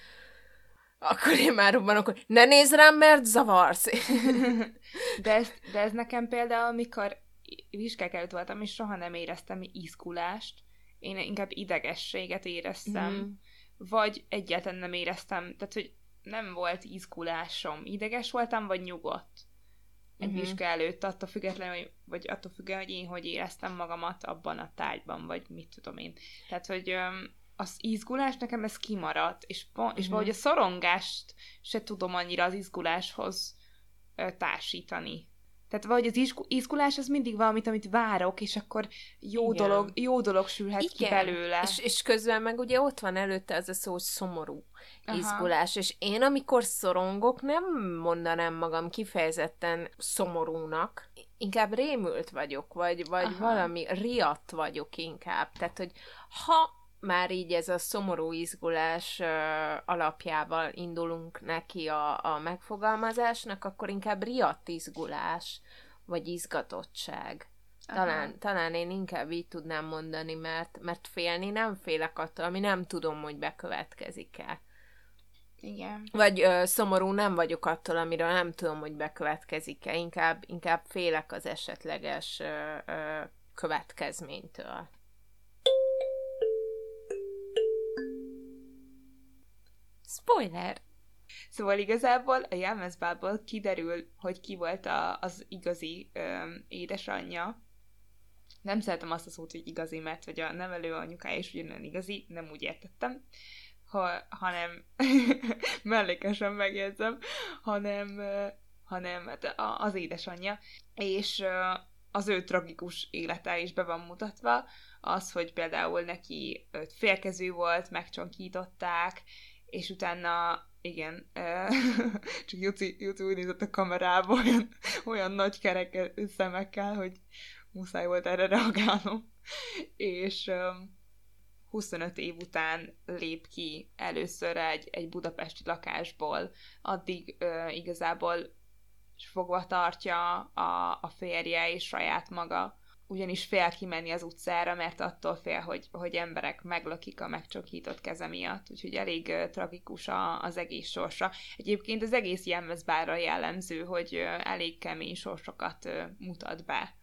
akkor én már robbanok, hogy ne nézz rám, mert zavarsz. de, ez, de ez nekem például, amikor vizsgák előtt voltam, és soha nem éreztem izgulást, én inkább idegességet éreztem, mm. vagy egyáltalán nem éreztem, tehát, hogy nem volt izgulásom. Ideges voltam, vagy nyugodt. Egy uh-huh. vizsga előtt, attól függetlenül, hogy vagy attól függően, hogy én hogy éreztem magamat abban a tájban, vagy mit tudom én. Tehát, hogy öm, az izgulás nekem ez kimaradt, és, és uh-huh. valahogy a szorongást se tudom annyira az izguláshoz ö, társítani. Tehát vagy az izgulás az mindig valamit, amit várok, és akkor jó, Igen. dolog, jó dolog sülhet Igen. ki belőle. És, és közben meg ugye ott van előtte az a szó, hogy szomorú Aha. izgulás, és én amikor szorongok, nem mondanám magam kifejezetten szomorúnak, inkább rémült vagyok, vagy, vagy Aha. valami riadt vagyok inkább. Tehát, hogy ha már így ez a szomorú izgulás alapjával indulunk neki a, a megfogalmazásnak, akkor inkább riadt izgulás, vagy izgatottság. Talán, talán én inkább így tudnám mondani, mert, mert félni nem félek attól, ami nem tudom, hogy bekövetkezik-e. Igen. Vagy ö, szomorú nem vagyok attól, amiről nem tudom, hogy bekövetkezik-e. Inkább, inkább félek az esetleges ö, ö, következménytől. Spoiler! Szóval igazából a jelmezbából kiderül, hogy ki volt a, az igazi öm, édesanyja. Nem szeretem azt a szót, hogy igazi, mert hogy a nevelő anyukája is ugyanolyan igazi, nem úgy értettem, ha, hanem mellékesen megjegyzem, hanem, hanem hát az édesanyja. És az ő tragikus élete is be van mutatva, az, hogy például neki félkező volt, megcsonkították, és utána igen, csak Juci, Juci úgy nézett a kamerába olyan, olyan nagy kerek szemekkel, hogy muszáj volt erre reagálnom. És 25 év után lép ki először egy, egy budapesti lakásból, addig igazából fogva tartja a, a férje és saját maga ugyanis fél kimenni az utcára, mert attól fél, hogy, hogy emberek meglakik a megcsokított keze miatt, úgyhogy elég uh, tragikus a, az egész sorsa. Egyébként az egész jelmezbára jellemző, hogy uh, elég kemény sorsokat uh, mutat be.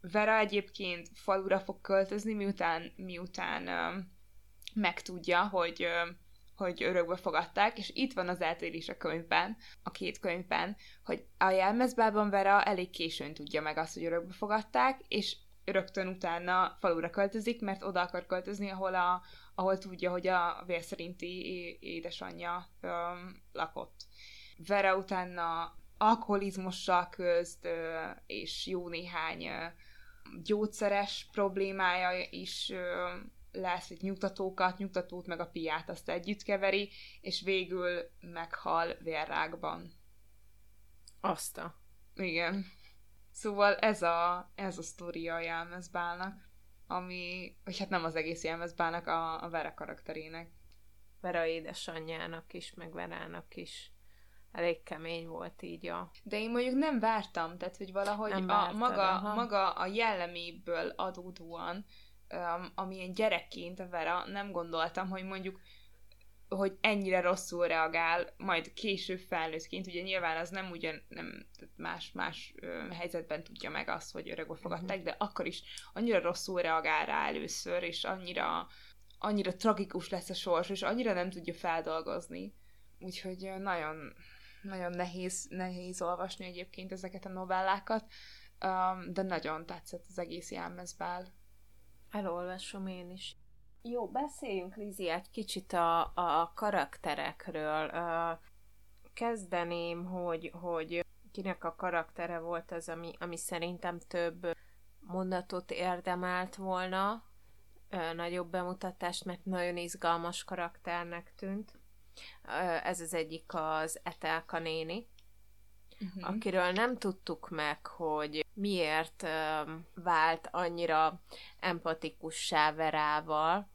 Vera egyébként falura fog költözni, miután, miután megtudja, hogy hogy örökbe fogadták, és itt van az eltérés a könyvben, a két könyvben, hogy a jelmezbában Vera elég későn tudja meg azt, hogy örökbe fogadták, és rögtön utána falura költözik, mert oda akar költözni, ahol, a, ahol tudja, hogy a vérszerinti édesanyja öm, lakott. Vera utána alkoholizmussal közt, és jó néhány gyógyszeres problémája is lesz, hogy nyugtatókat, nyugtatót meg a piát azt együtt keveri, és végül meghal vérrákban. Azt a... Igen. Szóval ez a, ez a sztoria a jelmezbálnak, ami, vagy hát nem az egész jelmezbálnak, a, a Vera karakterének. Vera édesanyjának is, meg Verának is elég kemény volt így a... De én mondjuk nem vártam, tehát hogy valahogy nem a, maga, maga a jelleméből adódóan, um, amilyen gyerekként a Vera, nem gondoltam, hogy mondjuk hogy ennyire rosszul reagál, majd később felnőttként, ugye nyilván az nem ugyan, nem, más, más ö, helyzetben tudja meg azt, hogy öregbe fogadták, uh-huh. de akkor is annyira rosszul reagál rá először, és annyira, annyira tragikus lesz a sors, és annyira nem tudja feldolgozni. Úgyhogy nagyon, nagyon nehéz, nehéz olvasni egyébként ezeket a novellákat, de nagyon tetszett az egész jelmezbál. Elolvasom én is. Jó, beszéljünk, Lizi, egy kicsit a, a karakterekről. Kezdeném, hogy, hogy kinek a karaktere volt az, ami, ami szerintem több mondatot érdemelt volna, nagyobb bemutatást, mert nagyon izgalmas karakternek tűnt. Ez az egyik az Etelka néni, uh-huh. akiről nem tudtuk meg, hogy miért vált annyira empatikussá Verával,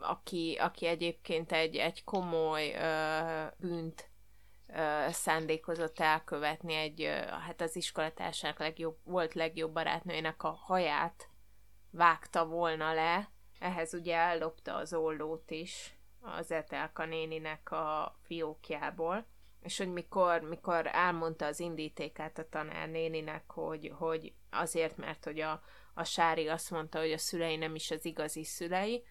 aki, aki egyébként egy, egy komoly ö, bűnt ö, szándékozott elkövetni, egy, ö, hát az iskolatársának legjobb, volt legjobb barátnőjének a haját vágta volna le, ehhez ugye ellopta az ollót is az Etelka néninek a fiókjából, és hogy mikor, mikor elmondta az indítékát a tanár néninek, hogy, hogy azért, mert hogy a, a Sári azt mondta, hogy a szülei nem is az igazi szülei,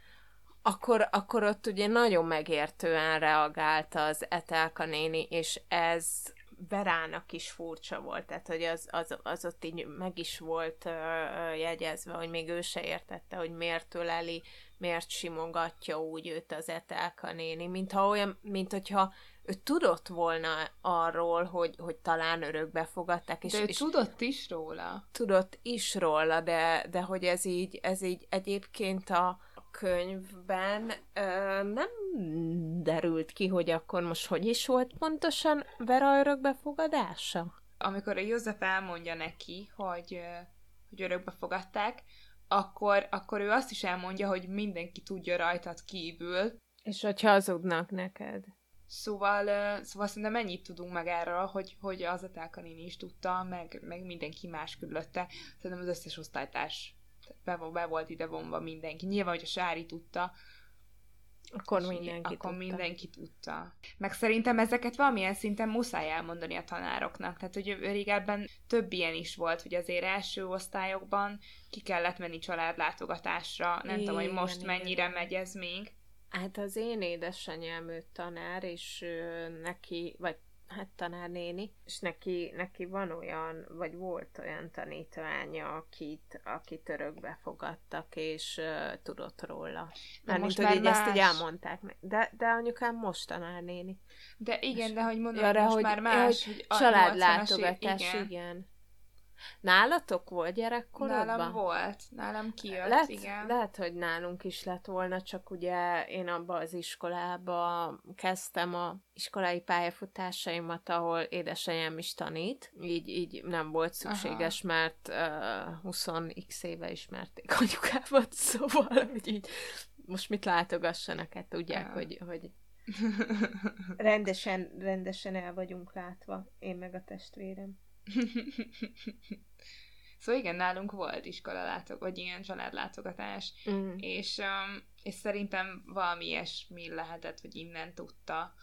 akkor, akkor ott ugye nagyon megértően reagált az Etelka néni, és ez Verának is furcsa volt, tehát hogy az, az, az ott így meg is volt uh, jegyezve, hogy még ő se értette, hogy miért öleli, miért simogatja úgy őt az Etelka néni, mintha olyan, mint hogyha ő tudott volna arról, hogy, hogy talán örökbe fogadták. És, de ő és tudott is róla. Tudott is róla, de, de hogy ez így, ez így egyébként a könyvben ö, nem derült ki, hogy akkor most hogy is volt pontosan Vera örökbefogadása? Amikor a József elmondja neki, hogy, hogy örökbe fogadták, akkor, akkor ő azt is elmondja, hogy mindenki tudja rajtad kívül. És hogy hazudnak neked. Szóval, szóval szerintem ennyit tudunk meg erről, hogy, hogy az a is tudta, meg, meg mindenki más körülötte. Szerintem az összes osztálytárs be, be volt ide vonva mindenki. Nyilván, hogy a Sári tudta, akkor mindenki akkor tudta. mindenki tudta. Meg szerintem ezeket valamilyen szinten muszáj elmondani a tanároknak. Tehát, hogy régebben több ilyen is volt, hogy azért első osztályokban ki kellett menni családlátogatásra. Nem igen, tudom, hogy most igen, mennyire megy ez még. Hát az én édesanyám tanár, és neki, vagy hát tanárnéni, és neki, neki van olyan, vagy volt olyan tanítványa, akit, akit örökbe fogadtak, és uh, tudott róla. Mert most mint, hogy így más. ezt így elmondták. De, de anyukám most tanárnéni. De igen, és, de hogy mondom, ja, most hogy, már más, hogy, hogy családlátogatás, igen. igen. Nálatok volt gyerekkorodban? Nálam volt, nálam kijött, lehet, igen. Lehet, hogy nálunk is lett volna, csak ugye én abba az iskolába kezdtem a iskolai pályafutásaimat, ahol édesanyám is tanít, így, így nem volt szükséges, Aha. mert uh, 20x éve ismerték anyukámat, szóval, hogy így most mit látogassanak, hát tudják, Aha. hogy, hogy rendesen, rendesen el vagyunk látva, én meg a testvérem. Szóval igen, nálunk volt iskolalátok, vagy ilyen családlátogatás, mm. és, um, és szerintem valami ilyesmi lehetett, hogy innen tudta,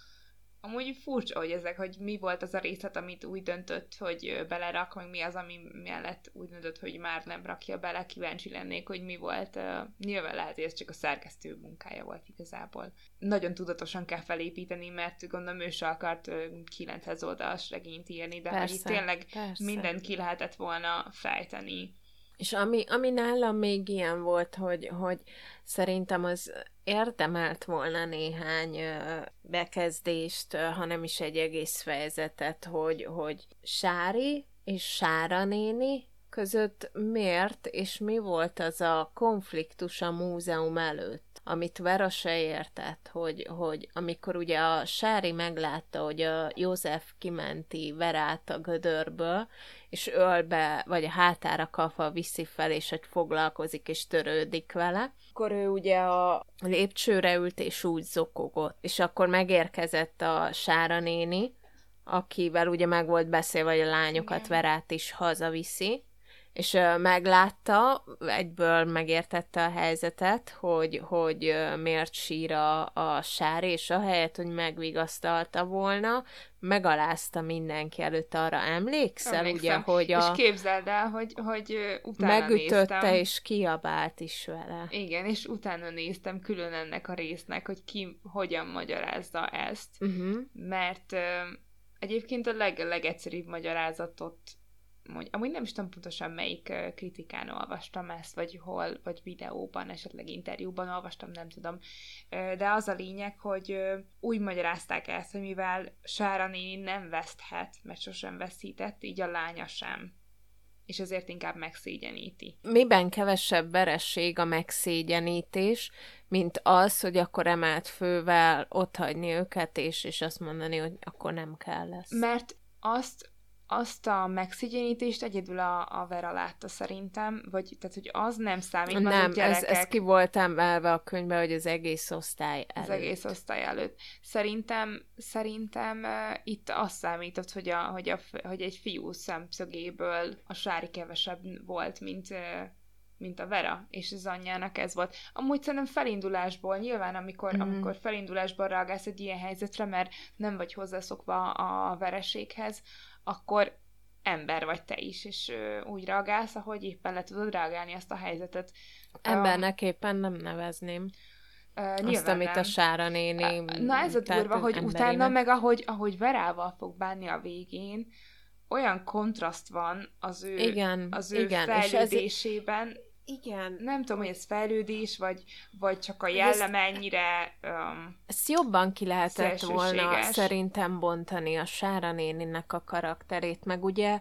Amúgy furcsa, hogy ezek, hogy mi volt az a részlet, amit úgy döntött, hogy belerak, meg mi az, ami mellett úgy döntött, hogy már nem rakja bele, kíváncsi lennék, hogy mi volt. Nyilván lehet, hogy ez csak a szerkesztő munkája volt igazából. Nagyon tudatosan kell felépíteni, mert gondolom ő se akart 900 oldalas regényt írni, de persze, hogy tényleg persze. mindent ki lehetett volna fejteni. És ami, ami nálam még ilyen volt, hogy, hogy szerintem az érdemelt volna néhány bekezdést, ha nem is egy egész fejezetet, hogy, hogy Sári és Sára néni között miért és mi volt az a konfliktus a múzeum előtt amit Vera se értett, hogy, hogy amikor ugye a Sári meglátta, hogy a József kimenti Verát a gödörből, és ölbe, vagy a hátára kapva viszi fel, és hogy foglalkozik és törődik vele, akkor ő ugye a lépcsőre ült, és úgy zokogott. És akkor megérkezett a Sára néni, akivel ugye meg volt beszélve, hogy a lányokat Igen. Verát is hazaviszi, és meglátta, egyből megértette a helyzetet, hogy, hogy miért sír a, a sár, és ahelyett, hogy megvigasztalta volna, megalázta mindenki előtt, arra emlékszel, Emlékszem. ugye, hogy a... És képzeld el, hogy, hogy utána Megütötte, néztem. és kiabált is vele. Igen, és utána néztem külön ennek a résznek, hogy ki hogyan magyarázza ezt, uh-huh. mert egyébként a leg, legegyszerűbb magyarázatot amúgy nem is tudom pontosan melyik kritikán olvastam ezt, vagy hol, vagy videóban, esetleg interjúban olvastam, nem tudom. De az a lényeg, hogy úgy magyarázták ezt, hogy mivel Sára néni nem veszthet, mert sosem veszített, így a lánya sem és ezért inkább megszégyeníti. Miben kevesebb veresség a megszégyenítés, mint az, hogy akkor emelt fővel otthagyni őket, és, és azt mondani, hogy akkor nem kell lesz. Mert azt azt a megszigyenítést egyedül a, a Vera látta szerintem, vagy tehát, hogy az nem számít, Nem, gyerekek... ez, ez ki volt emelve a könyvbe, hogy az egész osztály előtt. Az egész osztály előtt. Szerintem, szerintem uh, itt az számított, hogy, a, hogy, a, hogy egy fiú szemszögéből a Sári kevesebb volt, mint, uh, mint a Vera, és az anyjának ez volt. Amúgy szerintem felindulásból, nyilván amikor, mm. amikor felindulásból reagálsz egy ilyen helyzetre, mert nem vagy hozzászokva a vereséghez, akkor ember vagy te is, és úgy reagálsz, ahogy éppen le tudod reagálni ezt a helyzetet. Embernek éppen nem nevezném. Uh, Azt, amit nem. a Sára néni... Na ez a durva, hogy utána meg ahogy, ahogy Verával fog bánni a végén, olyan kontraszt van az ő, igen, az ő igen, fejlődésében. És ez, igen. Nem tudom, hogy ez fejlődés, vagy, vagy csak a jellem ennyire um, Ezt jobban ki lehetett volna szerintem bontani a Sára néninek a karakterét, meg ugye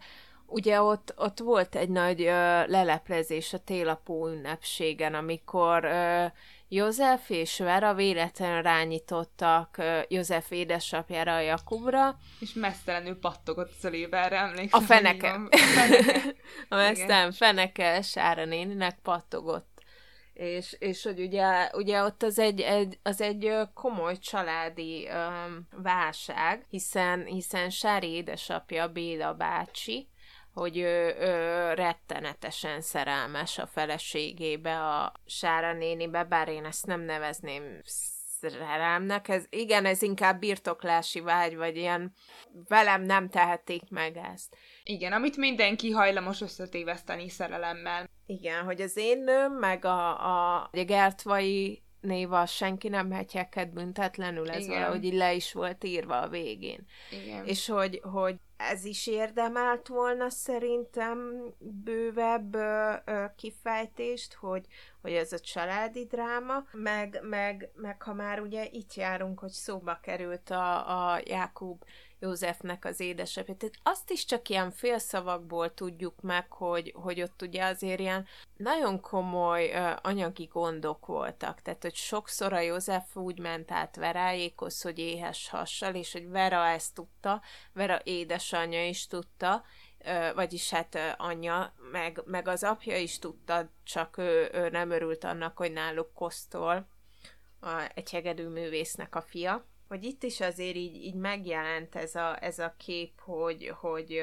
Ugye ott, ott volt egy nagy ö, leleplezés a télapó ünnepségen, amikor ö, József és Vera véletlenül rányítottak József édesapjára, a Jakubra. És mesztelenül pattogott az öléberre, emlékszem. A feneke. A feneke, a mesztelen feneke Sára néninek pattogott. És, és hogy ugye, ugye ott az egy, egy, az egy komoly családi um, válság, hiszen, hiszen Sári édesapja Béla bácsi, hogy ő, ő rettenetesen szerelmes a feleségébe, a Sára nénibe, bár én ezt nem nevezném szerelemnek. Ez, igen, ez inkább birtoklási vágy, vagy ilyen velem nem tehetik meg ezt. Igen, amit mindenki hajlamos összetéveszteni szerelemmel. Igen, hogy az én nőm, meg a, a, a Gertvai néva senki nem hetyeket büntetlenül, ez Igen. valahogy így le is volt írva a végén. Igen. És hogy, hogy ez is érdemelt volna szerintem bővebb ö, ö, kifejtést, hogy, hogy ez a családi dráma, meg, meg, meg ha már ugye itt járunk, hogy szóba került a, a Jákub Józsefnek az édesapja. Tehát azt is csak ilyen félszavakból tudjuk meg, hogy, hogy ott ugye azért ilyen nagyon komoly uh, anyagi gondok voltak. Tehát, hogy sokszor a József úgy ment át Verájékhoz, hogy éhes hassal, és hogy Vera ezt tudta, Vera édesanyja is tudta, vagyis hát anyja, meg, meg az apja is tudta, csak ő, ő nem örült annak, hogy náluk kosztol a, egy hegedű művésznek a fia hogy itt is azért így, így megjelent ez a, ez a kép, hogy, hogy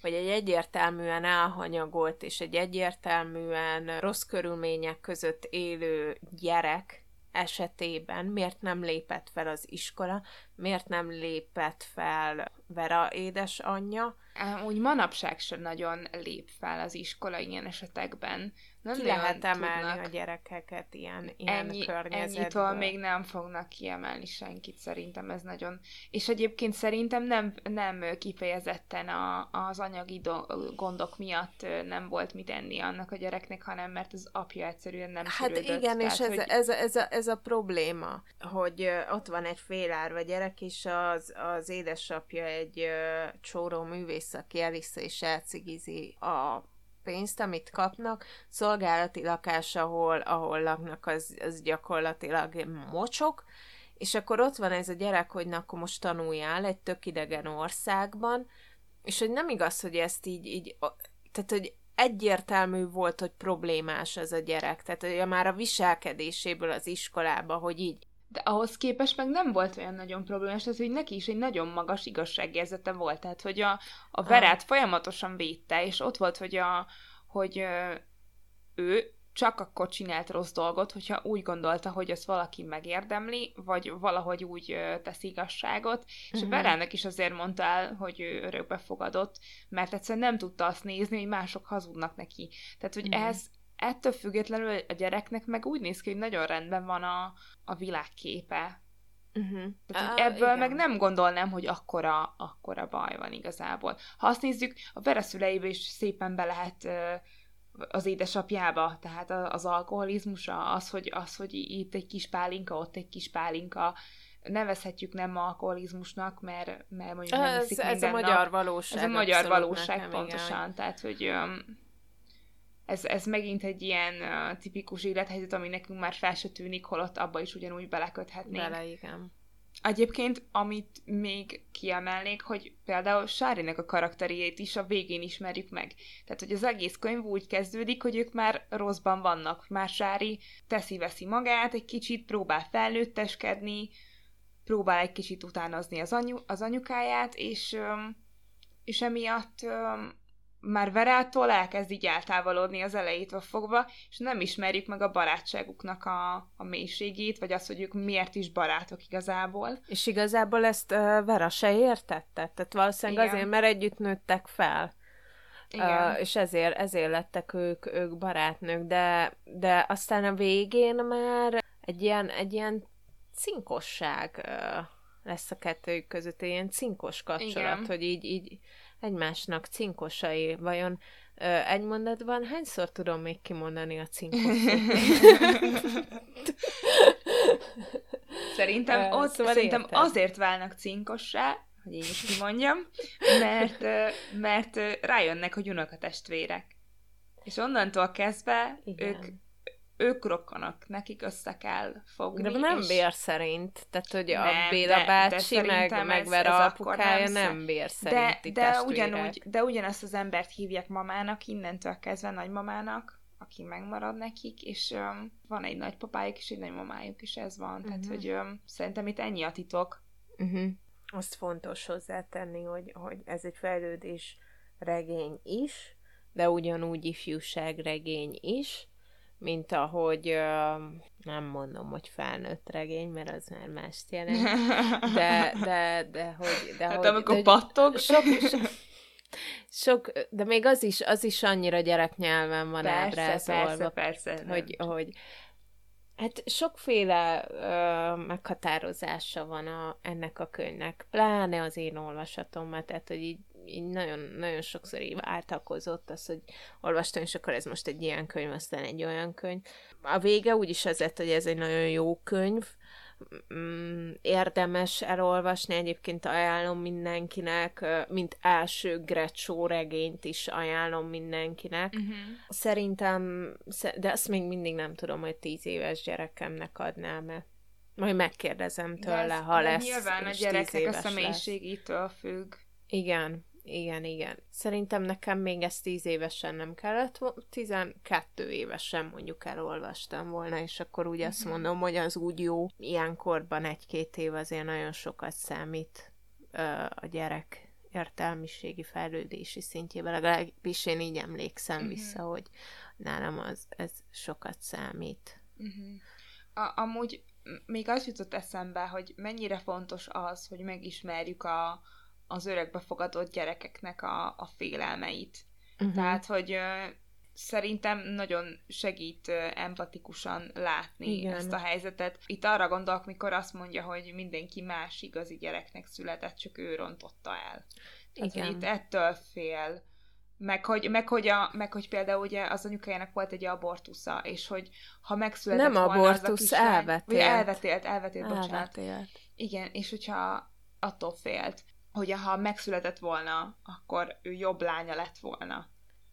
hogy egy egyértelműen elhanyagolt és egy egyértelműen rossz körülmények között élő gyerek esetében miért nem lépett fel az iskola, miért nem lépett fel Vera édesanyja. Úgy manapság sem nagyon lép fel az iskola ilyen esetekben nem Ki lehet emelni a gyerekeket ilyen, ilyen Ennyi, környezetből. Ennyitől még nem fognak kiemelni senkit, szerintem ez nagyon... És egyébként szerintem nem, nem kifejezetten a, az anyagi do, gondok miatt nem volt mit enni annak a gyereknek, hanem mert az apja egyszerűen nem Hát igen, tehát, és ez, hogy... ez, ez, a, ez a probléma, hogy ott van egy félárva gyerek, és az, az édesapja egy csóró művész, aki elissza és elcigizi a pénzt, amit kapnak, szolgálati lakás, ahol, ahol laknak, az, az gyakorlatilag mocsok, és akkor ott van ez a gyerek, hogy na, akkor most tanuljál egy tök idegen országban, és hogy nem igaz, hogy ezt így, így tehát, hogy egyértelmű volt, hogy problémás ez a gyerek, tehát hogy már a viselkedéséből az iskolába, hogy így de ahhoz képest meg nem volt olyan nagyon problémás, tehát hogy neki is egy nagyon magas igazságérzete volt, tehát hogy a, a verát ah. folyamatosan védte, és ott volt, hogy, a, hogy ő csak akkor csinált rossz dolgot, hogyha úgy gondolta, hogy azt valaki megérdemli, vagy valahogy úgy tesz igazságot, és uh-huh. a Verának is azért mondta el, hogy ő örökbe fogadott, mert egyszerűen nem tudta azt nézni, hogy mások hazudnak neki. Tehát, hogy uh-huh. ehhez ettől függetlenül a gyereknek meg úgy néz ki, hogy nagyon rendben van a, a világképe. Uh-huh. Tehát, hogy ebből igen. meg nem gondolnám, hogy akkora, akkora baj van igazából. Ha azt nézzük, a vereszüleibe is szépen be lehet az édesapjába, tehát az alkoholizmusa, az, hogy, az, hogy itt egy kis pálinka, ott egy kis pálinka, nevezhetjük nem alkoholizmusnak, mert, mert mondjuk nem ez, ez a magyar valóság. Ez a magyar valóság pontosan, igen. tehát hogy um, ez, ez megint egy ilyen uh, tipikus élethelyzet, ami nekünk már fel se tűnik, holott abba is ugyanúgy beleköthetnénk. Bele, igen. Egyébként, amit még kiemelnék, hogy például Sárinek a karakteriét is a végén ismerjük meg. Tehát, hogy az egész könyv úgy kezdődik, hogy ők már rosszban vannak. Már Sári teszi-veszi magát, egy kicsit próbál felnőtteskedni, próbál egy kicsit utánozni az, anyu, az anyukáját, és, és emiatt már Verától elkezd így eltávolodni az elejétől fogva, és nem ismerjük meg a barátságuknak a, a mélységét, vagy azt, hogy ők miért is barátok igazából. És igazából ezt uh, Vera se értette, tehát valószínűleg Igen. azért, mert együtt nőttek fel. Igen. Uh, és ezért, ezért lettek ők, ők barátnők, de, de aztán a végén már egy ilyen, egy ilyen cinkosság lesz a kettőjük között, egy ilyen cinkos kapcsolat, Igen. hogy így, így egymásnak cinkosai. Vajon egy mondatban hányszor tudom még kimondani a cinkos Szerintem, ott, szóval szerintem azért válnak cinkossá, hogy én is kimondjam, mert, mert rájönnek, hogy unokatestvérek. És onnantól kezdve Igen. ők ők rokkonok, nekik össze kell fogni. De nem és... bér szerint, tehát hogy nem, a Béla bácsi meg, meg Vera apukája nem, nem bér szerinti de, de ugyanúgy, de ugyanezt az embert hívják mamának, innentől kezdve nagymamának, aki megmarad nekik, és um, van egy nagypapájuk és egy nagymamájuk is, ez van. Uh-huh. Tehát, mhm. hogy um, szerintem itt ennyi a titok. Uh-huh. Azt fontos hozzátenni, hogy, hogy ez egy fejlődés regény is, de ugyanúgy ifjúság regény is, mint ahogy nem mondom, hogy felnőtt regény, mert az már mást jelent, de, de, de hogy... De hát hogy, amikor de, pattog. Sok, sok, sok, de még az is, az is annyira gyereknyelven van persze, ábrázolva. Persze, persze. Hogy, hogy, Hát sokféle ö, meghatározása van a, ennek a könyvnek, pláne az én olvasatommal, tehát hogy így így nagyon, nagyon sokszor így váltakozott az, hogy olvastam, és akkor ez most egy ilyen könyv, aztán egy olyan könyv. A vége úgyis az lett, hogy ez egy nagyon jó könyv, mm, érdemes elolvasni, egyébként ajánlom mindenkinek, mint első Grecsó regényt is ajánlom mindenkinek. Uh-huh. Szerintem, de azt még mindig nem tudom, hogy tíz éves gyerekemnek adnám-e. Majd megkérdezem tőle, ez, ha lesz. Nyilván a gyereknek a személyiségítől függ. Igen, igen, igen. Szerintem nekem még ezt tíz évesen nem kellett, tizenkettő évesen mondjuk elolvastam volna, és akkor úgy azt mhm. mondom, hogy az úgy jó. Ilyenkorban egy-két év azért nagyon sokat számít a gyerek értelmiségi fejlődési szintjében, legalábbis én így emlékszem uh-huh. vissza, hogy nálam az, ez sokat számít. Uh-huh. A, amúgy még az jutott eszembe, hogy mennyire fontos az, hogy megismerjük a, az örökbefogadott gyerekeknek a, a félelmeit. Uh-huh. Tehát, hogy szerintem nagyon segít empatikusan látni Igen. ezt a helyzetet. Itt arra gondolok, mikor azt mondja, hogy mindenki más igazi gyereknek született, csak ő rontotta el. Tehát, Igen. hogy itt ettől fél. Meg hogy, meg, hogy a, meg hogy például ugye az anyukájának volt egy abortusza, és hogy ha megszületett Nem volna abortusz, az a kislány, elvetélt. Vagy elvetélt, elvetélt, bocsánat. Elvetélt. Igen, és hogyha attól félt hogy ha megszületett volna, akkor ő jobb lánya lett volna.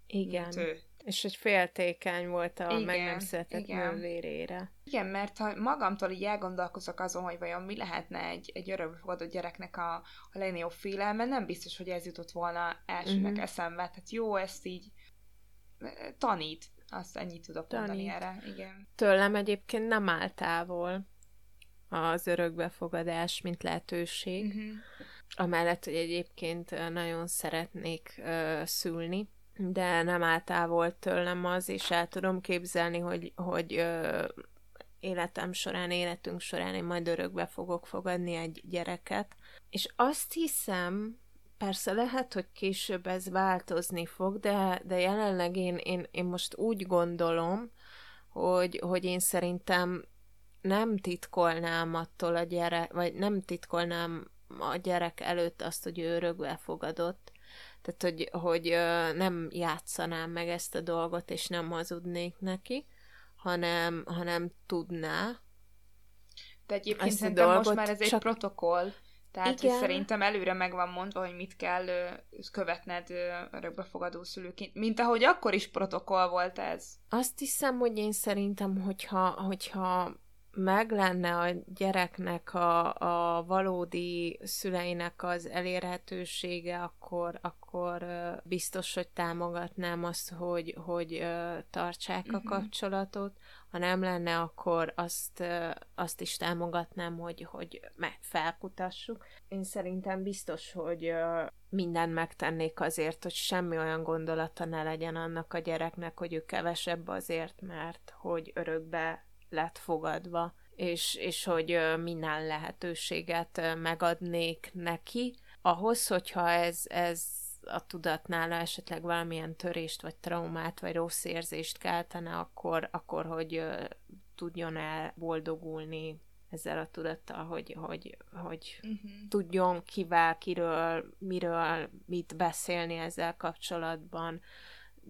Igen. ő. És hogy féltékeny volt a igen, meg nem született igen. nővérére. Igen, mert ha magamtól így elgondolkozok azon, hogy vajon mi lehetne egy, egy örökbefogadott gyereknek a, a legnagyobb félelme, nem biztos, hogy ez jutott volna elsőnek uh-huh. eszembe. Tehát jó, ezt így tanít. Azt ennyit tudok tanít. mondani erre. Igen. Tőlem egyébként nem áll távol az örökbefogadás, mint lehetőség. Uh-huh amellett, hogy egyébként nagyon szeretnék uh, szülni, de nem áll távol tőlem az, és el tudom képzelni, hogy, hogy uh, életem során, életünk során én majd örökbe fogok fogadni egy gyereket. És azt hiszem, persze lehet, hogy később ez változni fog, de, de jelenleg én, én, én most úgy gondolom, hogy, hogy én szerintem nem titkolnám attól a gyerek, vagy nem titkolnám a gyerek előtt azt, hogy ő örökbe fogadott. Tehát, hogy, hogy nem játszanám meg ezt a dolgot, és nem hazudnék neki, hanem, hanem tudná. De egyébként szerintem most már ez egy csak... protokoll. Tehát, Igen. hogy szerintem előre meg van mondva, hogy mit kell ö, követned örökbefogadó szülőként, mint ahogy akkor is protokoll volt ez. Azt hiszem, hogy én szerintem, hogyha, hogyha meg lenne a gyereknek a, a valódi szüleinek az elérhetősége, akkor, akkor biztos, hogy támogatnám azt, hogy, hogy tartsák a mhm. kapcsolatot. Ha nem lenne, akkor azt, azt is támogatnám, hogy, hogy felkutassuk. Én szerintem biztos, hogy mindent megtennék azért, hogy semmi olyan gondolata ne legyen annak a gyereknek, hogy ő kevesebb azért, mert hogy örökbe lett fogadva, és, és hogy minden lehetőséget megadnék neki, ahhoz, hogyha ez, ez a tudatnála esetleg valamilyen törést, vagy traumát, vagy rossz érzést keltene, akkor, akkor hogy tudjon el boldogulni ezzel a tudattal, hogy, hogy, hogy Uh-huh. tudjon kivel, kiről, miről, mit beszélni ezzel kapcsolatban,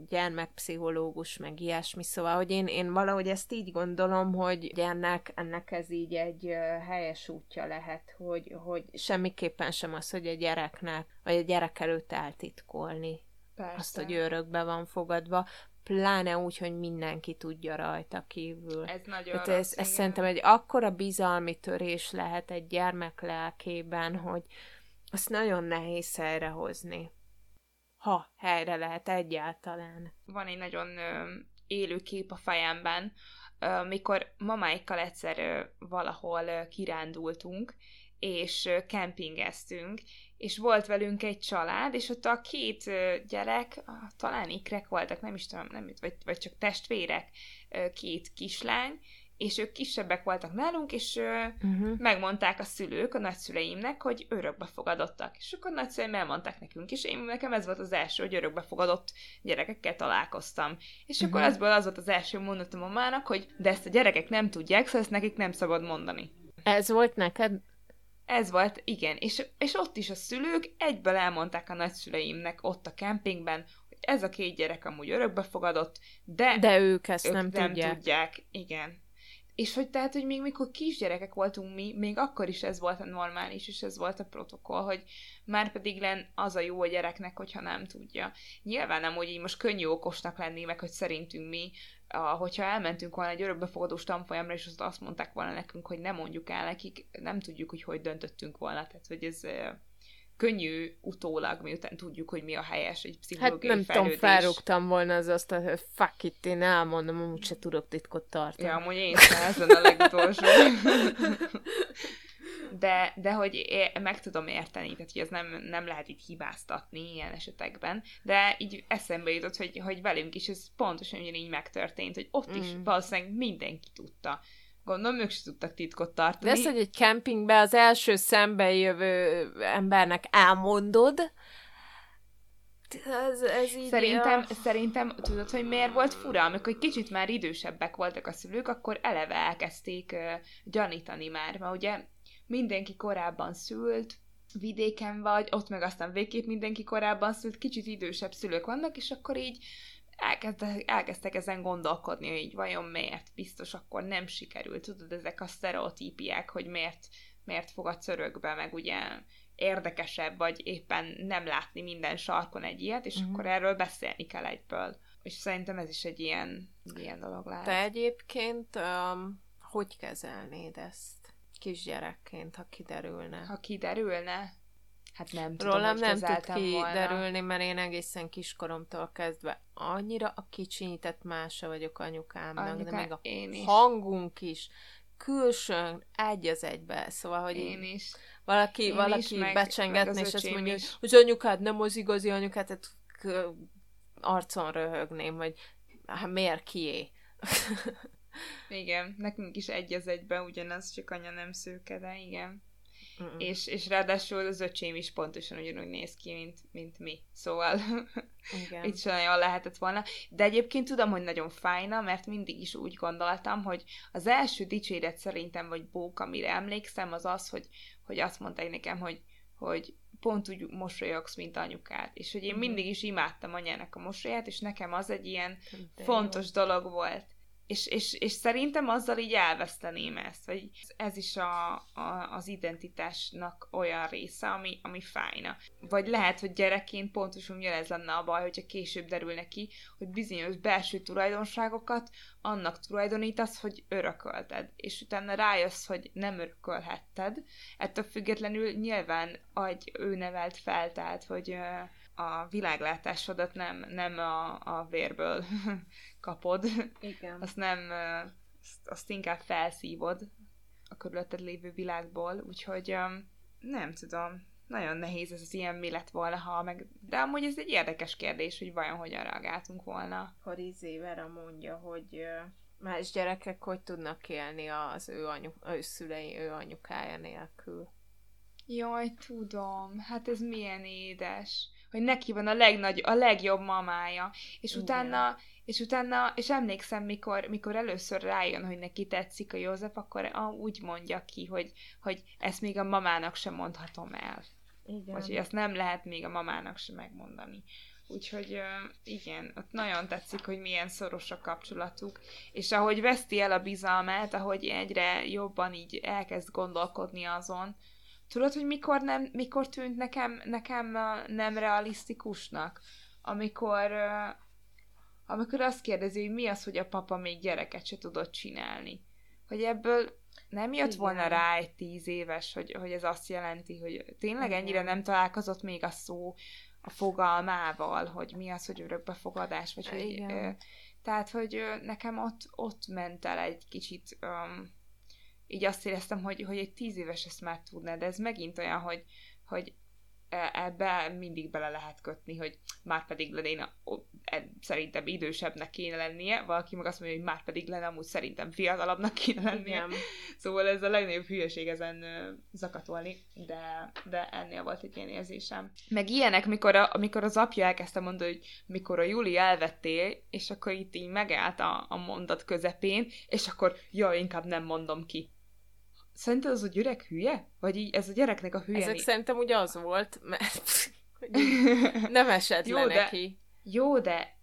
gyermekpszichológus, meg ilyesmi, szóval, hogy én, én valahogy ezt így gondolom, hogy ennek, ennek ez így egy helyes útja lehet, hogy, hogy semmiképpen sem az, hogy a gyereknek, vagy a gyerek előtt eltitkolni Persze. azt, hogy örökbe van fogadva, pláne úgy, hogy mindenki tudja rajta kívül. Ez nagyon rossz, ez, ez szerintem egy akkora bizalmi törés lehet egy gyermek lelkében, hogy azt nagyon nehéz helyrehozni. Ha helyre lehet egyáltalán. van egy nagyon ö, élő kép a fejemben, ö, mikor mamáikkal egyszer ö, valahol ö, kirándultunk, és ö, kempingeztünk, és volt velünk egy család, és ott a két ö, gyerek, talán ikrek voltak, nem is tudom, nem, vagy, vagy csak testvérek, ö, két kislány, és ők kisebbek voltak nálunk, és Uh-huh. megmondták a szülők a nagyszüleimnek, hogy örökbe fogadottak. És akkor a nagyszüleim elmondták nekünk is, én nekem ez volt az első, hogy örökbe fogadott gyerekekkel találkoztam. És akkor Mhm. azból az volt az első mondatom mamának, hogy de ezt a gyerekek nem tudják, szóval ezt nekik nem szabad mondani. Ez volt neked? Ez volt, igen, és, és ott is a szülők egyből elmondták a nagyszüleimnek ott a kempingben, ez a két gyerek amúgy örökbe fogadott, de, De ők ezt ők nem, nem tudják. tudják. Igen. És hogy tehát, hogy még mikor kisgyerekek voltunk mi, még akkor is ez volt a normális, és ez volt a protokoll, hogy már pedig len az a jó a gyereknek, hogyha nem tudja. Nyilván nem, hogy így most könnyű okosnak lenni, meg hogy szerintünk mi, a, hogyha elmentünk volna egy örökbefogadós tanfolyamra, és azt mondták volna nekünk, hogy nem mondjuk el nekik, nem tudjuk, hogy hogy döntöttünk volna. Tehát, hogy ez könnyű utólag, miután tudjuk, hogy mi a helyes egy Hát pszichológiai nem tudom, fejlődés. felrúgtam volna az azt, hogy fuck it, én elmondom, amúgy se tudok titkot tartani. Ja, amúgy én sem, ezen a legutolsó. De, de hogy é- meg tudom érteni, tehát hogy ez nem, nem lehet így hibáztatni ilyen esetekben, de így eszembe jutott, hogy, hogy velünk is ez pontosan ugyanígy megtörtént, hogy ott is Mm. valószínűleg mindenki tudta. Gondolom, ők sem tudtak titkot De tartani. ezt, hogy egy kempingbe az első szembe jövő embernek elmondod, ez, ez így... Szerintem, ah, szerintem, tudod, hogy miért volt fura? Amikor kicsit már idősebbek voltak a szülők, akkor eleve elkezdték uh, gyanítani már, mert ugye mindenki korábban szült, vidéken vagy, ott meg aztán végképp mindenki korábban szült, kicsit idősebb szülők vannak, és akkor így elkezdtek, elkezdtek ezen gondolkodni, hogy így vajon miért, biztos akkor nem sikerült, tudod, ezek a sztereotípiák, hogy miért, miért fogadsz örökbe, meg ugye érdekesebb, vagy éppen nem látni minden sarkon egy ilyet, és Mhm. akkor erről beszélni kell egyből. És szerintem ez is egy ilyen, ilyen dolog lehet. Te egyébként um, hogy kezelnéd ezt kisgyerekként, ha kiderülne? Ha kiderülne, hát nem tudom, Rólam nem tud volna. kiderülni, mert én egészen kiskoromtól kezdve annyira a kicsinyített mása vagyok anyukámnak, de Anyuká, meg a én is. hangunk is külsőn egy az egybe, szóval, hogy Én is. valaki, én valaki is, meg- meg és azt mondja, is. hogy anyukád nem az igazi anyukád, tehát k- arcon röhögném, hogy hát miért kié? Igen, nekünk is egy az egyben ugyanaz, csak anya nem szőke, de igen. Mm-mm. És, és ráadásul az öcsém is pontosan ugyanúgy néz ki, mint, mint mi. Szóval Igen. itt sem nagyon lehetett volna. De egyébként tudom, hogy nagyon fájna, mert mindig is úgy gondoltam, hogy az első dicséret szerintem, vagy bók, amire emlékszem, az az, hogy, hogy azt mondták nekem, hogy, hogy pont úgy mosolyogsz, mint anyukád. És hogy én Mhm. mindig is imádtam anyának a mosolyát, és nekem az egy ilyen De fontos dolog volt. És, és, és szerintem azzal így elveszteném ezt, vagy ez is a, a, az identitásnak olyan része, ami, ami fájna. Vagy lehet, hogy gyerekként pontosan ugyanez lenne a baj, hogyha később derül neki, hogy bizonyos belső tulajdonságokat annak tulajdonítasz, hogy örökölted, és utána rájössz, hogy nem örökölhetted. Ettől függetlenül nyilván agy ő nevelt fel, tehát, hogy a világlátásodat nem, nem a, a vérből kapod, Igen. azt nem, azt, azt inkább felszívod a körülötted lévő világból, úgyhogy nem tudom, nagyon nehéz ez az ilyen mi lett volna, ha meg... De amúgy ez egy érdekes kérdés, hogy vajon hogyan reagáltunk volna. Parizé Vera mondja, hogy más gyerekek hogy tudnak élni az ő, anyu, ő szülei, ő anyukája nélkül. Jaj, tudom. Hát ez milyen édes. Hogy neki van a, legnagy, a legjobb mamája. És Igen. utána, és utána, és emlékszem, mikor, mikor először rájön, hogy neki tetszik a József, akkor a, úgy mondja ki, hogy, hogy ezt még a mamának sem mondhatom el. Igen. Vagy hogy ezt nem lehet még a mamának sem megmondani. Úgyhogy igen, ott nagyon tetszik, hogy milyen szoros a kapcsolatuk, és ahogy veszti el a bizalmát, ahogy egyre jobban így elkezd gondolkodni azon, tudod, hogy mikor, nem, mikor tűnt nekem, nekem nem realisztikusnak? Amikor, amikor azt kérdezi, hogy mi az, hogy a papa még gyereket se tudott csinálni. Hogy ebből nem jött Igen. volna rá egy tíz éves, hogy, hogy ez azt jelenti, hogy tényleg ennyire nem találkozott még a szó a fogalmával, hogy mi az, hogy örökbefogadás, vagy hogy... Igen. Ö, tehát, hogy nekem ott, ott ment el egy kicsit... Ö, így azt éreztem, hogy, hogy egy tíz éves ezt már tudná, de ez megint olyan, hogy, hogy E, ebbe mindig bele lehet kötni, hogy már pedig lenne, e, szerintem idősebbnek kéne lennie, valaki meg azt mondja, hogy már pedig lenne, amúgy szerintem fiatalabbnak kéne lennie. Igen. Szóval ez a legnagyobb hülyeség ezen zakatolni, de, de ennél volt egy ilyen érzésem. Meg ilyenek, mikor, a, amikor az apja elkezdte mondani, hogy mikor a Júli elvettél, és akkor itt így megállt a, a mondat közepén, és akkor jaj, inkább nem mondom ki. Szerinted az a gyerek hülye? Vagy így ez a gyereknek a hülye? Ezek mi? szerintem ugye az volt, mert nem esett jó, le de, neki. Jó, de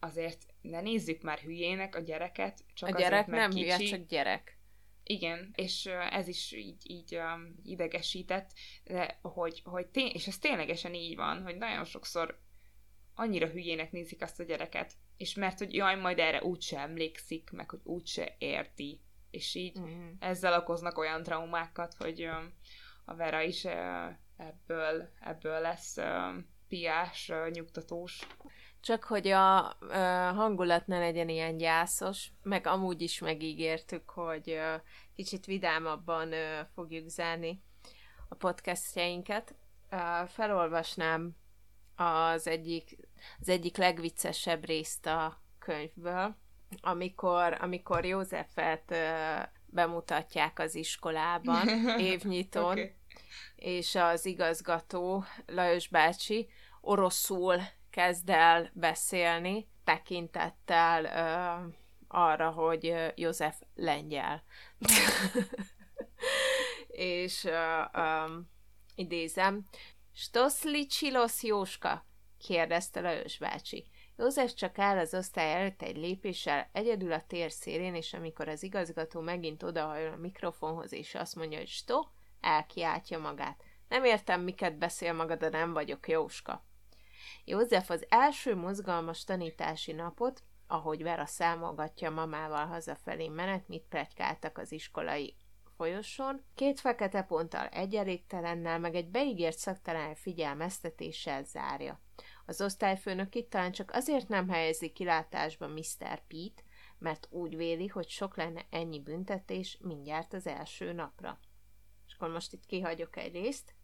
azért ne nézzük már hülyének a gyereket, csak A gyerek azért, nem kicsi. hülye, csak gyerek. Igen, és ez is így, így um, idegesített, de hogy, hogy tény, és ez ténylegesen így van, hogy nagyon sokszor annyira hülyének nézik azt a gyereket, és mert hogy jaj, majd erre úgyse emlékszik, meg hogy úgyse érti, és így mm. ezzel okoznak olyan traumákat, hogy a Vera is ebből, ebből lesz piás, nyugtatós. Csak hogy a, a hangulat ne legyen ilyen gyászos, meg amúgy is megígértük, hogy kicsit vidámabban fogjuk zárni a podcastjeinket. Felolvasnám az egyik, az egyik legviccesebb részt a könyvből, amikor, amikor Józsefet bemutatják az iskolában évnyiton, okay. és az igazgató, Lajos bácsi, oroszul kezd el beszélni, tekintettel ö, arra, hogy József lengyel. és ö, ö, idézem, Stoszli Csilosz Jóska? kérdezte Lajos bácsi. József csak áll az osztály előtt egy lépéssel, egyedül a tér szélén, és amikor az igazgató megint odahajol a mikrofonhoz, és azt mondja, hogy stop, elkiáltja magát. Nem értem, miket beszél maga, de nem vagyok Jóska. József az első mozgalmas tanítási napot, ahogy Vera számolgatja mamával hazafelé menet, mit plegykáltak az iskolai folyosón, két fekete ponttal, egy elégtelennel, meg egy beígért szaktalány figyelmeztetéssel zárja. Az osztályfőnök itt talán csak azért nem helyezi kilátásba Mr. Pete, mert úgy véli, hogy sok lenne ennyi büntetés mindjárt az első napra. És akkor most itt kihagyok egy részt.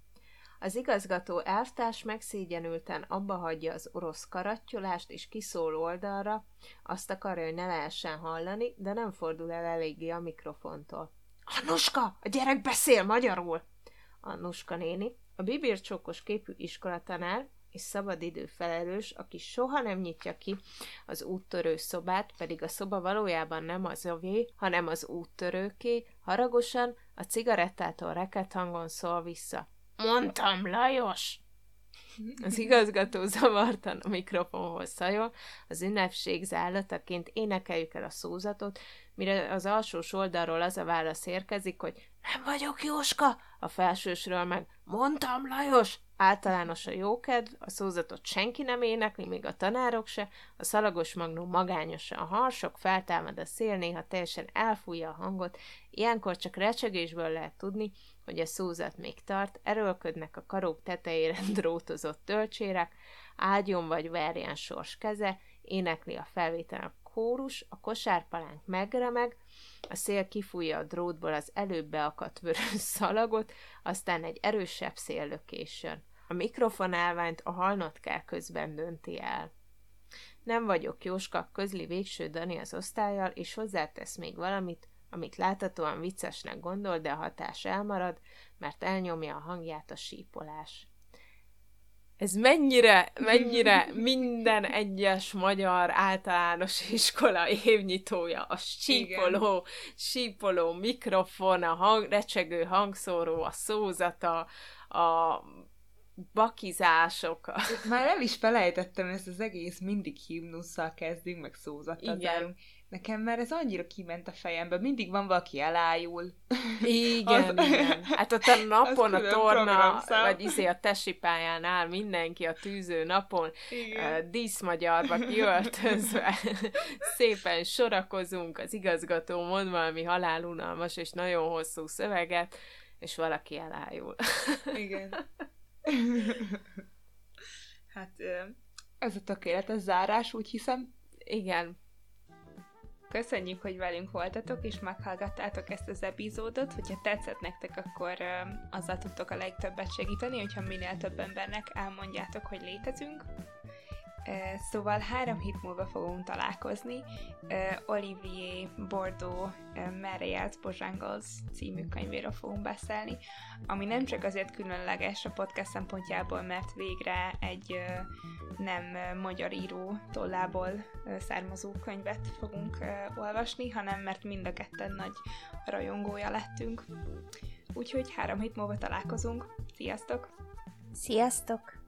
Az igazgató elvtárs megszégyenülten abba hagyja az orosz karattyolást, és kiszól oldalra, azt akarja, hogy ne lehessen hallani, de nem fordul el eléggé a mikrofontól. Annuska, a gyerek beszél magyarul! Annuska néni, a bibircsókos képű iskolatanár, és szabadidő felelős, aki soha nem nyitja ki az úttörő szobát, pedig a szoba valójában nem az övé, hanem az úttörőké, haragosan a cigarettától reket hangon szól vissza. Mondtam, Lajos! Az igazgató zavartan a mikrofonhoz szajol, az ünnepség zállataként énekeljük el a szózatot, mire az alsós oldalról az a válasz érkezik, hogy nem vagyok Jóska, a felsősről meg mondtam Lajos, Általános a jókedv, a szózatot senki nem énekli, még a tanárok se, a szalagos magnó magányosan harsok, feltámad a szél, néha teljesen elfújja a hangot, ilyenkor csak recsegésből lehet tudni, hogy a szózat még tart, erőlködnek a karók tetejére drótozott tölcsérek, ágyon vagy verjen sors keze, énekli a felvétel a kórus, a kosárpalánk megremeg, a szél kifújja a drótból az előbb beakadt vörös szalagot, aztán egy erősebb széllökés jön. A mikrofon állványt a halnotkál közben dönti el. Nem vagyok Jóska, közli végső Dani az osztályjal, és hozzátesz még valamit, amit láthatóan viccesnek gondol, de a hatás elmarad, mert elnyomja a hangját a sípolás. Ez mennyire, mennyire minden egyes magyar általános iskola évnyitója. A sípoló, Igen. sípoló mikrofon, a hang, recsegő hangszóró, a szózata, a bakizások. Már el is felejtettem ezt az egész, mindig himnusszal kezdünk, meg szózattal zárunk. Nekem már ez annyira kiment a fejembe, mindig van valaki elájul. Igen, az, igen. Hát ott a napon, a torna, vagy izé a tesipályánál mindenki a tűző napon igen. uh, díszmagyarba kiöltözve szépen sorakozunk, az igazgató mond valami halálunalmas és nagyon hosszú szöveget, és valaki elájul. igen. Hát ez a tökéletes zárás, úgy hiszem. Igen, Köszönjük, hogy velünk voltatok, és meghallgattátok ezt az epizódot. Hogyha tetszett nektek, akkor azzal tudtok a legtöbbet segíteni, hogyha minél több embernek elmondjátok, hogy létezünk. Szóval három hét múlva fogunk találkozni. Olivier Bordeaux Merre járt Bozsángols című könyvéről fogunk beszélni, ami nem csak azért különleges a podcast szempontjából, mert végre egy nem magyar író tollából származó könyvet fogunk olvasni, hanem mert mind a ketten nagy rajongója lettünk. Úgyhogy három hét múlva találkozunk. Sziasztok! Sziasztok!